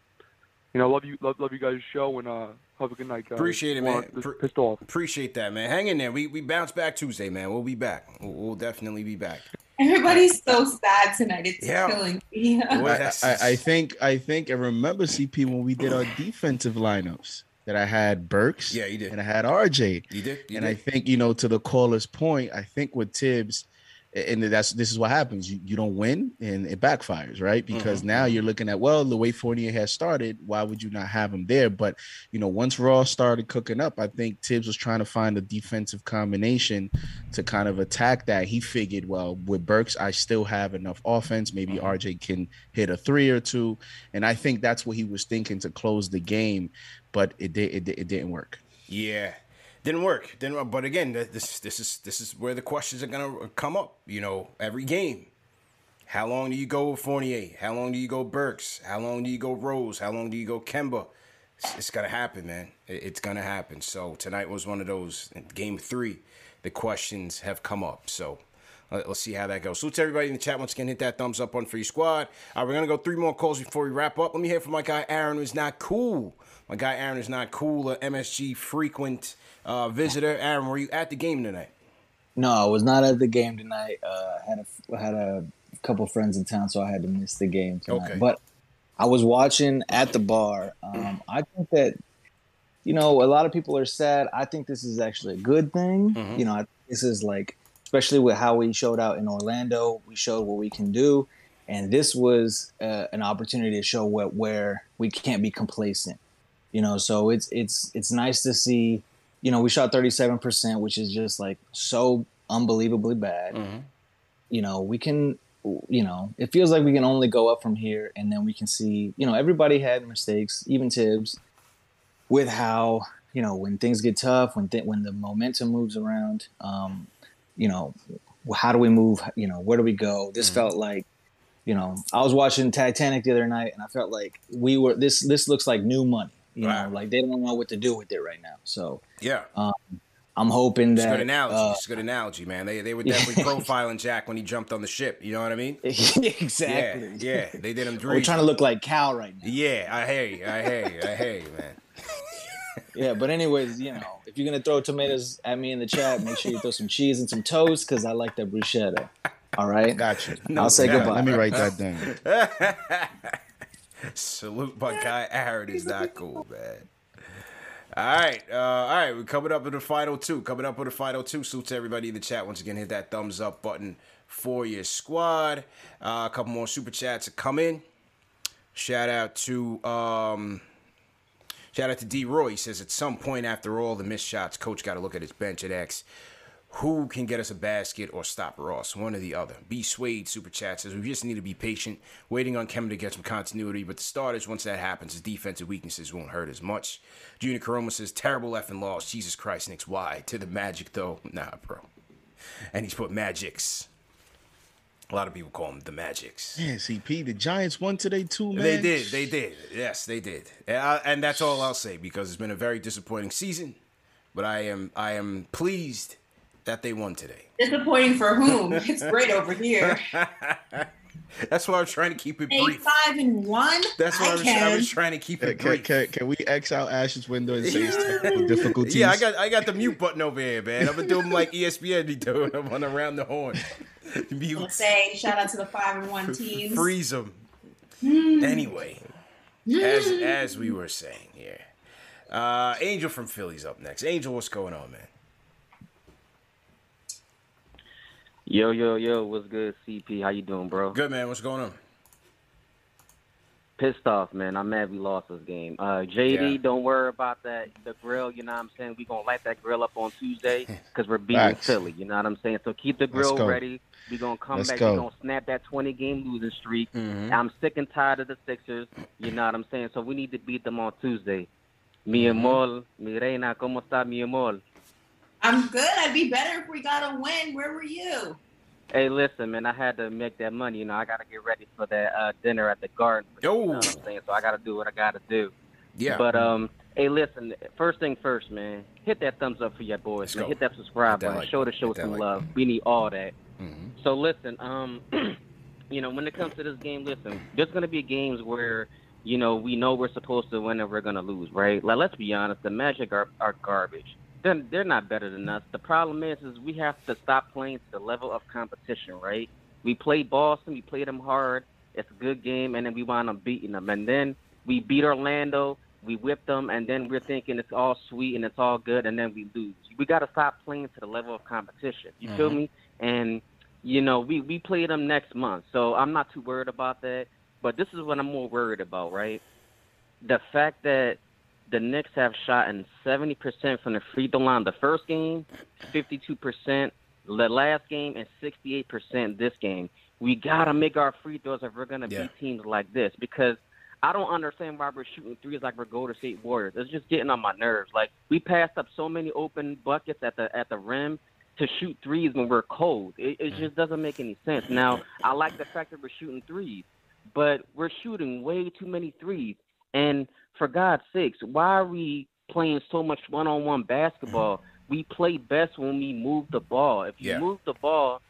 you know, love you, love, love you guys' show, and uh, have a good night, guys. Appreciate it, man. Pre- pissed off. Appreciate that, man. Hang in there. We we bounce back Tuesday, man. We'll be back. We'll, we'll definitely be back. Everybody's so sad tonight. It's Yeah. killing me. I, I, I think I think I remember CP when we did our defensive lineups that I had Burks, Yeah, you did. and I had RJ. You did. You and did. I think you know to the caller's point, I think with Thibs, and that's this is what happens. You you don't win, and it backfires, right? Because Mm-hmm. now you're looking at well, the way Fournier has started, why would you not have him there? But you know, once Raw started cooking up, I think Thibs was trying to find a defensive combination to kind of attack that. He figured, well, with Burks, I still have enough offense. Maybe Mm-hmm. RJ can hit a three or two, and I think that's what he was thinking to close the game, but it did it, it didn't work. Yeah, didn't work. Didn't. work. But again, this this is this is where the questions are gonna come up. You know, every game. How long do you go with Fournier? How long do you go Burks? How long do you go Rose? How long do you go Kemba? It's, it's gonna happen, man. It- it's gonna happen. So tonight was one of those. Game three, the questions have come up. So. let- Let's see how that goes. Salute to everybody in the chat. Once again, hit that thumbs up on your squad. All right, we're gonna go three more calls before we wrap up. Let me hear from my guy Aaron, who's not cool. My guy Aaron is not cool. A MSG frequent uh, visitor. Aaron, were you at the game tonight? No, I was not at the game tonight. Uh, had a had a couple friends in town, so I had to miss the game tonight. Okay. But I was watching at the bar. Um, I think that you know a lot of people are sad. I think this is actually a good thing. Mm-hmm. You know, I, this is like especially with how we showed out in Orlando. We showed what we can do, and this was uh, an opportunity to show what where we can't be complacent. You know, so it's it's it's nice to see. You know, we shot thirty seven percent, which is just like so unbelievably bad. You know, we can. You know, it feels like we can only go up from here, and then we can see. You know, everybody had mistakes, even Thibs, with how you know when things get tough, when th- when the momentum moves around. Um, you know, how do we move? You know, where do we go? This felt like you know, I was watching Titanic the other night, and I felt like we were this. This looks like new money. You know, like they don't know what to do with it right now. So Yeah. um, I'm hoping It's a that good analogy. uh, it's a good analogy, man. They they were Yeah. definitely profiling Jack when he jumped on the ship. You know what I mean? exactly. Yeah, yeah. They did him. We're trying to look like Cal right now. Yeah, I hear you. I hear you. I hear you, man. Yeah, but anyways, you know, if you're gonna throw tomatoes at me in the chat, make sure you throw some cheese and some toast because I like that bruschetta. All right, gotcha. you. I'll say Yeah, goodbye. Let me write that down. Salute my guy Aaron is not cool, man. All right, uh, all right. We're coming up with the final two. Coming up with the final two. Salute to everybody in the chat. Once again, hit that thumbs up button for your squad. Uh, a couple more super chats to come in. Shout out to um, shout out to D Roy. He says at some point after all the missed shots, coach got to look at his bench at ask who can get us a basket or stop Ross, one or the other. B Swade super chat says we just need to be patient, waiting on Kemba to get some continuity. But the starters, once that happens, his defensive weaknesses won't hurt as much. Junior Karoma says terrible effing loss. Jesus Christ, Knicks. Why to the Magic though? Nah, bro. And he's put Magics. A lot of people call them the Magics. Yeah, CP, the Giants won today too, man. They did. They did. Yes, they did. And, I, and that's all I'll say because it's been a very disappointing season. But I am I am pleased that they won today. Disappointing for whom? It's great over here. That's why I'm trying to keep it Eight, brief. five, and one. That's why I I was, I was trying to keep it can, brief. can, can we X out Ash's window and say it's technical difficulties? Yeah, I got I got the mute button over here, man. I'm gonna do them like ESPN be doing them on around the horn. Mute, Let's say shout out to the five and one teams. freeze them. Hmm. Anyway, as as we were saying here, uh, Angel from Philly's up next. Angel, what's going on, man? Yo, yo, yo, what's good, CP? How you doing, bro? Good, man. What's going on? Pissed off, man. I'm mad we lost this game. Uh, JD, Yeah. don't worry about that. The grill, you know what I'm saying? we going to light that grill up on Tuesday because we're beating Facts. Philly. You know what I'm saying? So keep the grill ready. We're going to come Let's back. go. We're going to snap that 20 game losing streak. Mm-hmm. I'm sick and tired of the Sixers. You know what I'm saying? So we need to beat them on Tuesday. Mi amor, mi reina, ¿cómo está mi amor? I'm good. I'd be better if we got a win. Where were you? Hey, listen, man, I had to make that money. You know, I got to get ready for that uh, dinner at the garden. Oh, You know what I'm saying? So I got to do what I got to do. Yeah. But, um, hey, listen, first thing first, man, hit that thumbs up for your boys, man. Hit that subscribe button. like show the show some like love. We need all that. Mhm. So listen, um, you know, when it comes to this game, listen, there's gonna be games where, you know, we know we're supposed to win and we're gonna lose, right? Like, let's be honest, the Magic are, are garbage. They're, they're not better than us. The problem is, is we have to stop playing to the level of competition, right? We played Boston, we played them hard. It's a good game, and then we wound up beating them. And then we beat Orlando, we whipped them, and then we're thinking it's all sweet and it's all good, and then we lose. We got to stop playing to the level of competition. You feel Mhm. me? And you know, we we play them next month, so I'm not too worried about that. But this is what I'm more worried about, right? The fact that the Knicks have shot in 70% from the free throw line the first game, 52% the last game, and 68% this game. We gotta make our free throws if we're gonna Yeah. beat teams like this because I don't understand why we're shooting threes like we're Golden State Warriors. It's just getting on my nerves. Like we passed up so many open buckets at the at the rim to shoot threes when we're cold. It, it mm. just doesn't make any sense. Now I like the fact that we're shooting threes, but we're shooting way too many threes. And for God's sakes, why are we playing so much one-on-one basketball? We play best when we move the ball. If you Yeah. move the ball,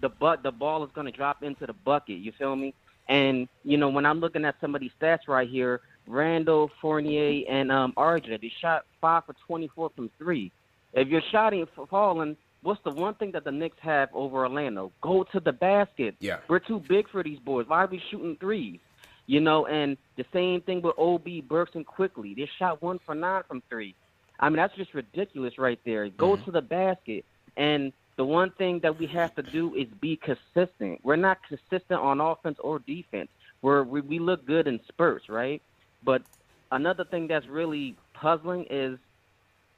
the but the ball is going to drop into the bucket. You feel me? And you know when I'm looking at some of these stats right here, Randle, Fournier, and um, RJ, they shot five for 24 from three. If you're shotting for falling, what's the one thing that the Knicks have over Orlando? Go to the basket. Yeah. We're too big for these boys. Why are we shooting threes? You know, and the same thing with OB, Burks, and Quickley. They shot one for nine from three. I mean, that's just ridiculous right there. Go to the basket. And the one thing that we have to do is be consistent. We're not consistent on offense or defense. We're, we we look good in spurts, right? But another thing that's really puzzling is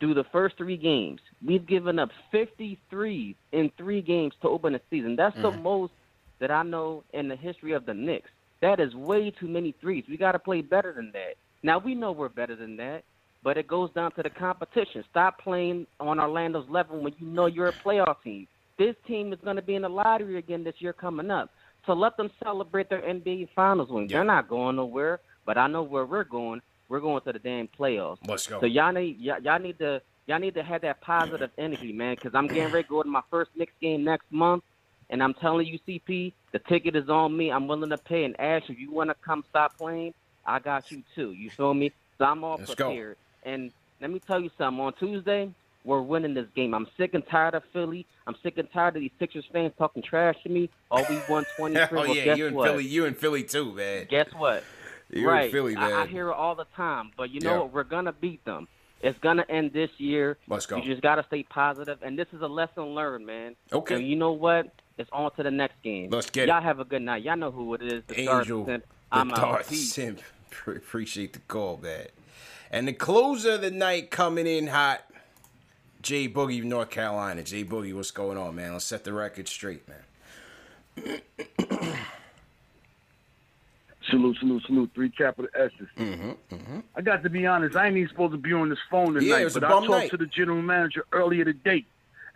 through the first three games, we've given up 53 in three games to open the season. That's the Mhm. most that I know in the history of the Knicks. That is way too many threes. We got to play better than that. Now we know we're better than that, but it goes down to the competition. Stop playing on Orlando's level when you know you're a playoff team. This team is going to be in the lottery again this year coming up. So let them celebrate their NBA Finals win. They're not going nowhere, but I know where we're going. We're going to the damn playoffs. Let's go. So y'all need y'all need to y'all need to have that positive energy, man. Because I'm getting ready to go to my first Knicks game next month, and I'm telling you, CP, the ticket is on me. I'm willing to pay. And Ash, if you want to come stop playing, I got you too. You feel me? So I'm all Let's go. prepared. And let me tell you something. On Tuesday, we're winning this game. I'm sick and tired of Philly. I'm sick and tired of these Sixers fans talking trash to me. Oh, we won 23. oh well, yeah, you in? Philly, you in Philly too, man. Guess what? You right. in Philly, I, I man. hear it all the time. But you know Yeah. what? We're gonna beat them. It's gonna end this year. Let's go. You just gotta stay positive. positive, and this is a lesson learned, man. Okay. And you know what? It's on to the next game. Let's get it. Y'all have a good night. Y'all know who it is. The Angel, Simp. the I'm out. Dark Simp. Appreciate the call, man. And the closer of the night coming in hot, Jay Boogie, North Carolina. Jay Boogie, what's going on, man? Let's set the record straight, man. Salute, salute, salute. Three capital S's. Mm-hmm, mm-hmm. I got to be honest. I ain't even supposed to be on this phone tonight, Yeah, it was a but I talked night. to the general manager earlier today,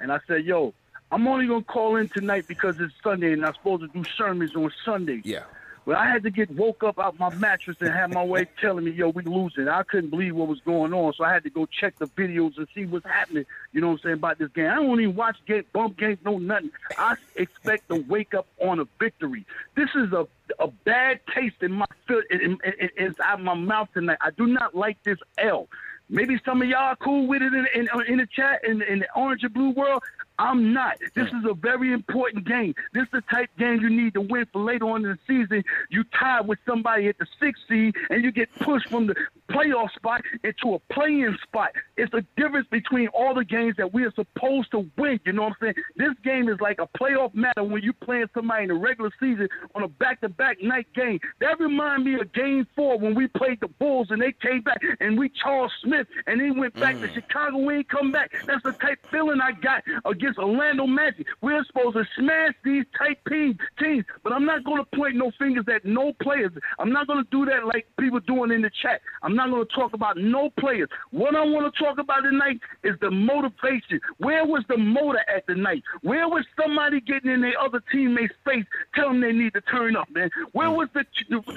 and I said, "Yo, I'm only gonna call in tonight because it's Sunday, and I'm supposed to do sermons on Sunday." Yeah. Well, I had to get woke up out my mattress and have my wife telling me, "Yo, we losing." I couldn't believe what was going on, so I had to go check the videos and see what's happening. You know what I'm saying about this game? I don't even watch game, bump games, no nothing. I expect to wake up on a victory. This is a a bad taste in my feel in, in, my mouth tonight. I do not like this L. Maybe some of y'all are cool with it in, in, in the chat in, in the orange and blue world. I'm not. This hmm. is a very important game. This is the type game you need to win for later on in the season. You tie with somebody at the sixth seed and you get pushed from the playoff spot into a playing spot. It's a difference between all the games that we are supposed to win. You know what I'm saying? This game is like a playoff matter when you're playing somebody in the regular season on a back-to-back night game. That reminds me of Game Four when we played the Bulls and they came back and we Charles Smith and they went back to hmm. Chicago. We ain't come back. That's the type feeling I got against Orlando Magic. We're supposed to smash these tight teams, but I'm not going to point no fingers at no players. I'm not going to do that like people doing in the chat. I'm not going to talk about no players. What I want to talk about tonight is the motivation. Where was the motor at tonight? Where was somebody getting in their other teammates' face, telling them they need to turn up, man? Where was the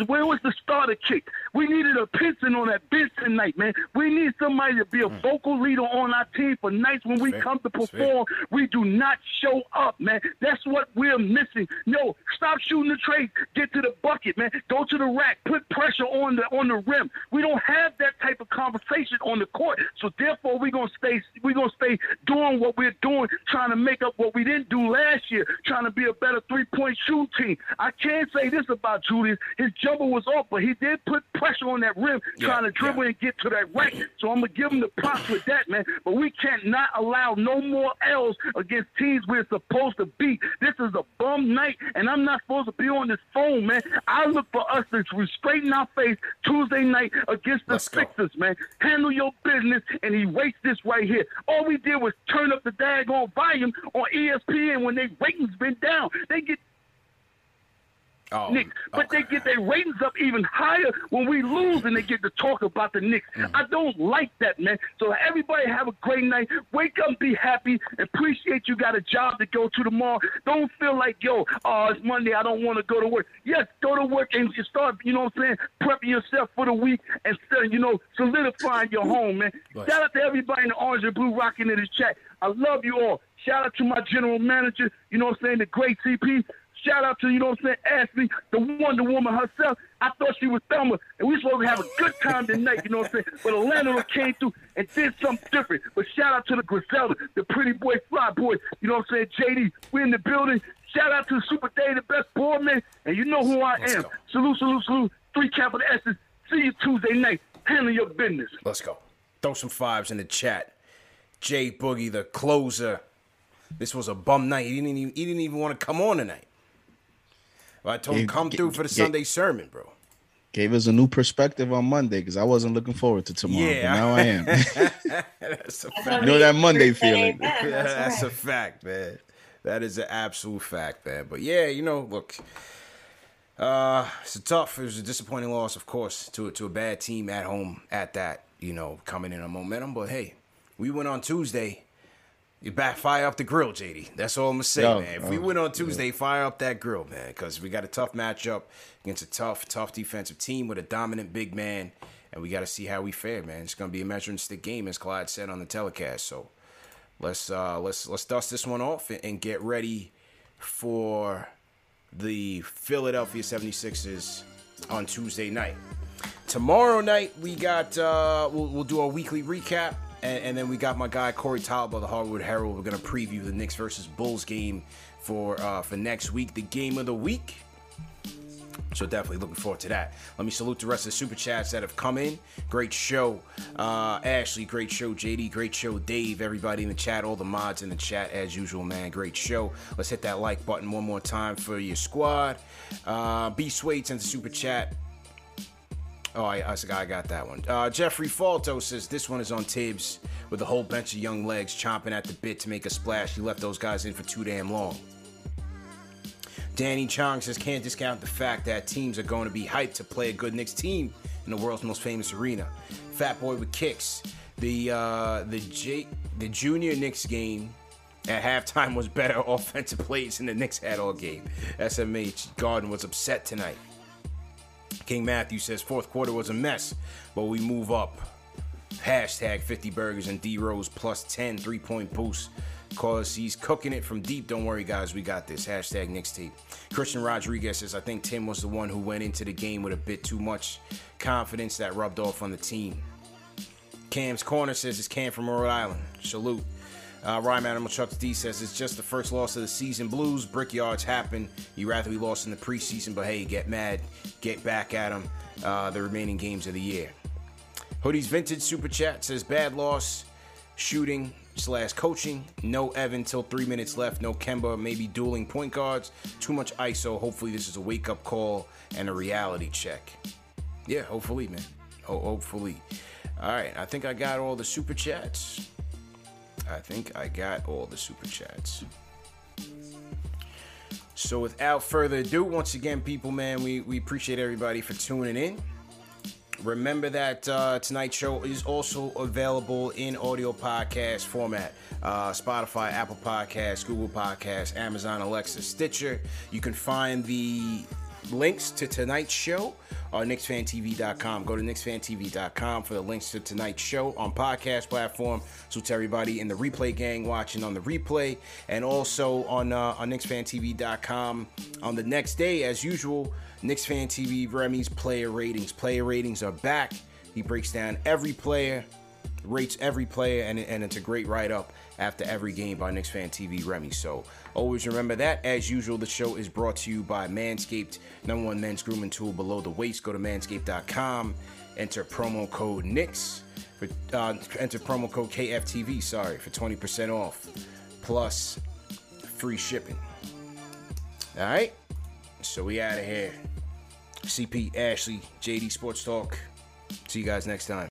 where was the starter kick? We needed a Pinson on that bench tonight, man. We need somebody to be a vocal leader on our team for nights when we come to perform. We do not show up, man. That's what we're missing. No, stop shooting the trade. Get to the bucket, man. Go to the rack. Put pressure on the on the rim. We don't have that type of conversation on the court. So therefore, we're gonna stay. We're gonna stay doing what we're doing, trying to make up what we didn't do last year, trying to be a better three point shoot team. I can't say this about Julius. His jumper was off, but he did put pressure on that rim, Yeah, trying to dribble and get to that rack. So I'm gonna give him the props with that, man. But we can't not allow no more L's against teams we're supposed to beat. This is a bum night, and I'm not supposed to be on this phone, man. I look for us to straighten our face Tuesday night against the Sixers, man. Handle your business and he erase this right here. All we did was turn up the daggone volume on ESPN when their ratings been down. They get Oh, Knicks. But they get their ratings up even higher when we lose and they get to talk about the Knicks. Mm. I don't like that, man. So everybody have a great night. Wake up, be happy. Appreciate you got a job to go to tomorrow. Don't feel like, yo, oh, it's Monday. I don't want to go to work. Yes, go to work and you start, you know what I'm saying, prepping yourself for the week and, still, you know, solidifying your home, man. Right. Shout out to everybody in the orange and blue rocking in the chat. I love you all. Shout out to my general manager, you know what I'm saying, the great CP. Shout out to, you know what I'm saying, Ashley, the Wonder Woman herself. I thought she was Thelma, and we supposed to have a good time tonight, you know what I'm saying? But Orlando came through and did something different. But shout out to the Griselda, the pretty boy, fly boy, you know what I'm saying, JD, we in the building. Shout out to Super Day, the best board man, and you know who I am. Salute, salute, salute. Three capital S's. See you Tuesday night. Handle your business. Let's go. Throw some fives in the chat. Jay Boogie, the closer. This was a bum night. He didn't even he didn't even want to come on tonight. Well, I told him Gave- come through for the gave- Sunday sermon, bro. Gave us a new perspective on Monday because I wasn't looking forward to tomorrow. Yeah. But now I am. That's a You know that Monday feeling. That's, a fact, man. That is an absolute fact, man. But yeah, you know, look, uh, it's a tough. It was a disappointing loss, of course, to to a bad team at home. At that, you know, coming in on momentum. But hey, we went on Tuesday. You back fire up the grill, JD. That's all I'm gonna say, Yo, man. If we oh, win on Tuesday, fire up that grill, man, because we got a tough matchup against a tough, tough defensive team with a dominant big man, and we got to see how we fare, man. It's gonna be a measuring stick game, as Clyde said on the telecast. So let's uh, let's let's dust this one off and, and get ready for the Philadelphia 76ers on Tuesday night. Tomorrow night we got uh, we'll, we'll do our weekly recap, and, and then we got my guy Corey Talbot of the Hollywood Herald. We're gonna preview the Knicks versus Bulls game for uh, for next week, the game of the week. So definitely looking forward to that. Let me salute the rest of the super chats that have come in. Great show, uh, Ashley. Great show, JD. Great show, Dave. Everybody in the chat, all the mods in the chat as usual, man. Great show. Let's hit that like button one more time for your squad. Uh, B Swade sent a super chat. Oh, I, I, I got that one. Uh, Jeffrey Falto says this one is on Thibs with a whole bunch of young legs chomping at the bit to make a splash. He left those guys in for too damn long. Danny Chong says can't discount the fact that teams are going to be hyped to play a good Knicks team in the world's most famous arena. Fat Boy with kicks. The uh, the J the junior Knicks game at halftime was better offensive plays than the Knicks had all game. SMH Garden was upset tonight. King Matthew says fourth quarter was a mess, but we move up. Hashtag 50 burgers and D Rose plus 10 three point boost. Cause he's cooking it from deep. Don't worry, guys, we got this. Hashtag Knicks tape. Christian Rodriguez says, I think Tim was the one who went into the game with a bit too much confidence that rubbed off on the team. Cam's Corner says it's Cam from Rhode Island. Salute. Uh, Rhyme Animal Chucks D says it's just the first loss of the season. Blues, brickyards happen. You rather we lost in the preseason, but hey, get mad, get back at them. Uh, the remaining games of the year. Hoodies Vintage Super Chat says bad loss, shooting slash coaching. No Evan till three minutes left. No Kemba, maybe dueling point guards. Too much ISO. Hopefully this is a wake up call and a reality check. Yeah, hopefully, man. Ho- hopefully. All right, I think I got all the super chats. I think I got all the super chats. So without further ado, once again, people, man, we, we appreciate everybody for tuning in. Remember that uh, tonight's show is also available in audio podcast format. Uh, Spotify, Apple Podcasts, Google Podcasts, Amazon Alexa, Stitcher. You can find the links to tonight's show on KnicksFanTV.com. Go to KnicksFanTV.com for the links to tonight's show on podcast platform. So to everybody in the replay gang watching on the replay, and also on uh, on KnicksFanTV.com on the next day, as usual. Knicks Fan TV Remy's player ratings. Player ratings are back. He breaks down every player, rates every player, and, and it's a great write up after every game by Knicks Fan TV Remy. So always remember that. As usual, the show is brought to you by Manscaped, number one men's grooming tool below the waist. Go to manscaped.com, enter promo code Knicks. For, uh, enter promo code KFTV, sorry, for 20% off plus free shipping. All right, so we out of here. CP Ashley, JD Sports Talk. See you guys next time.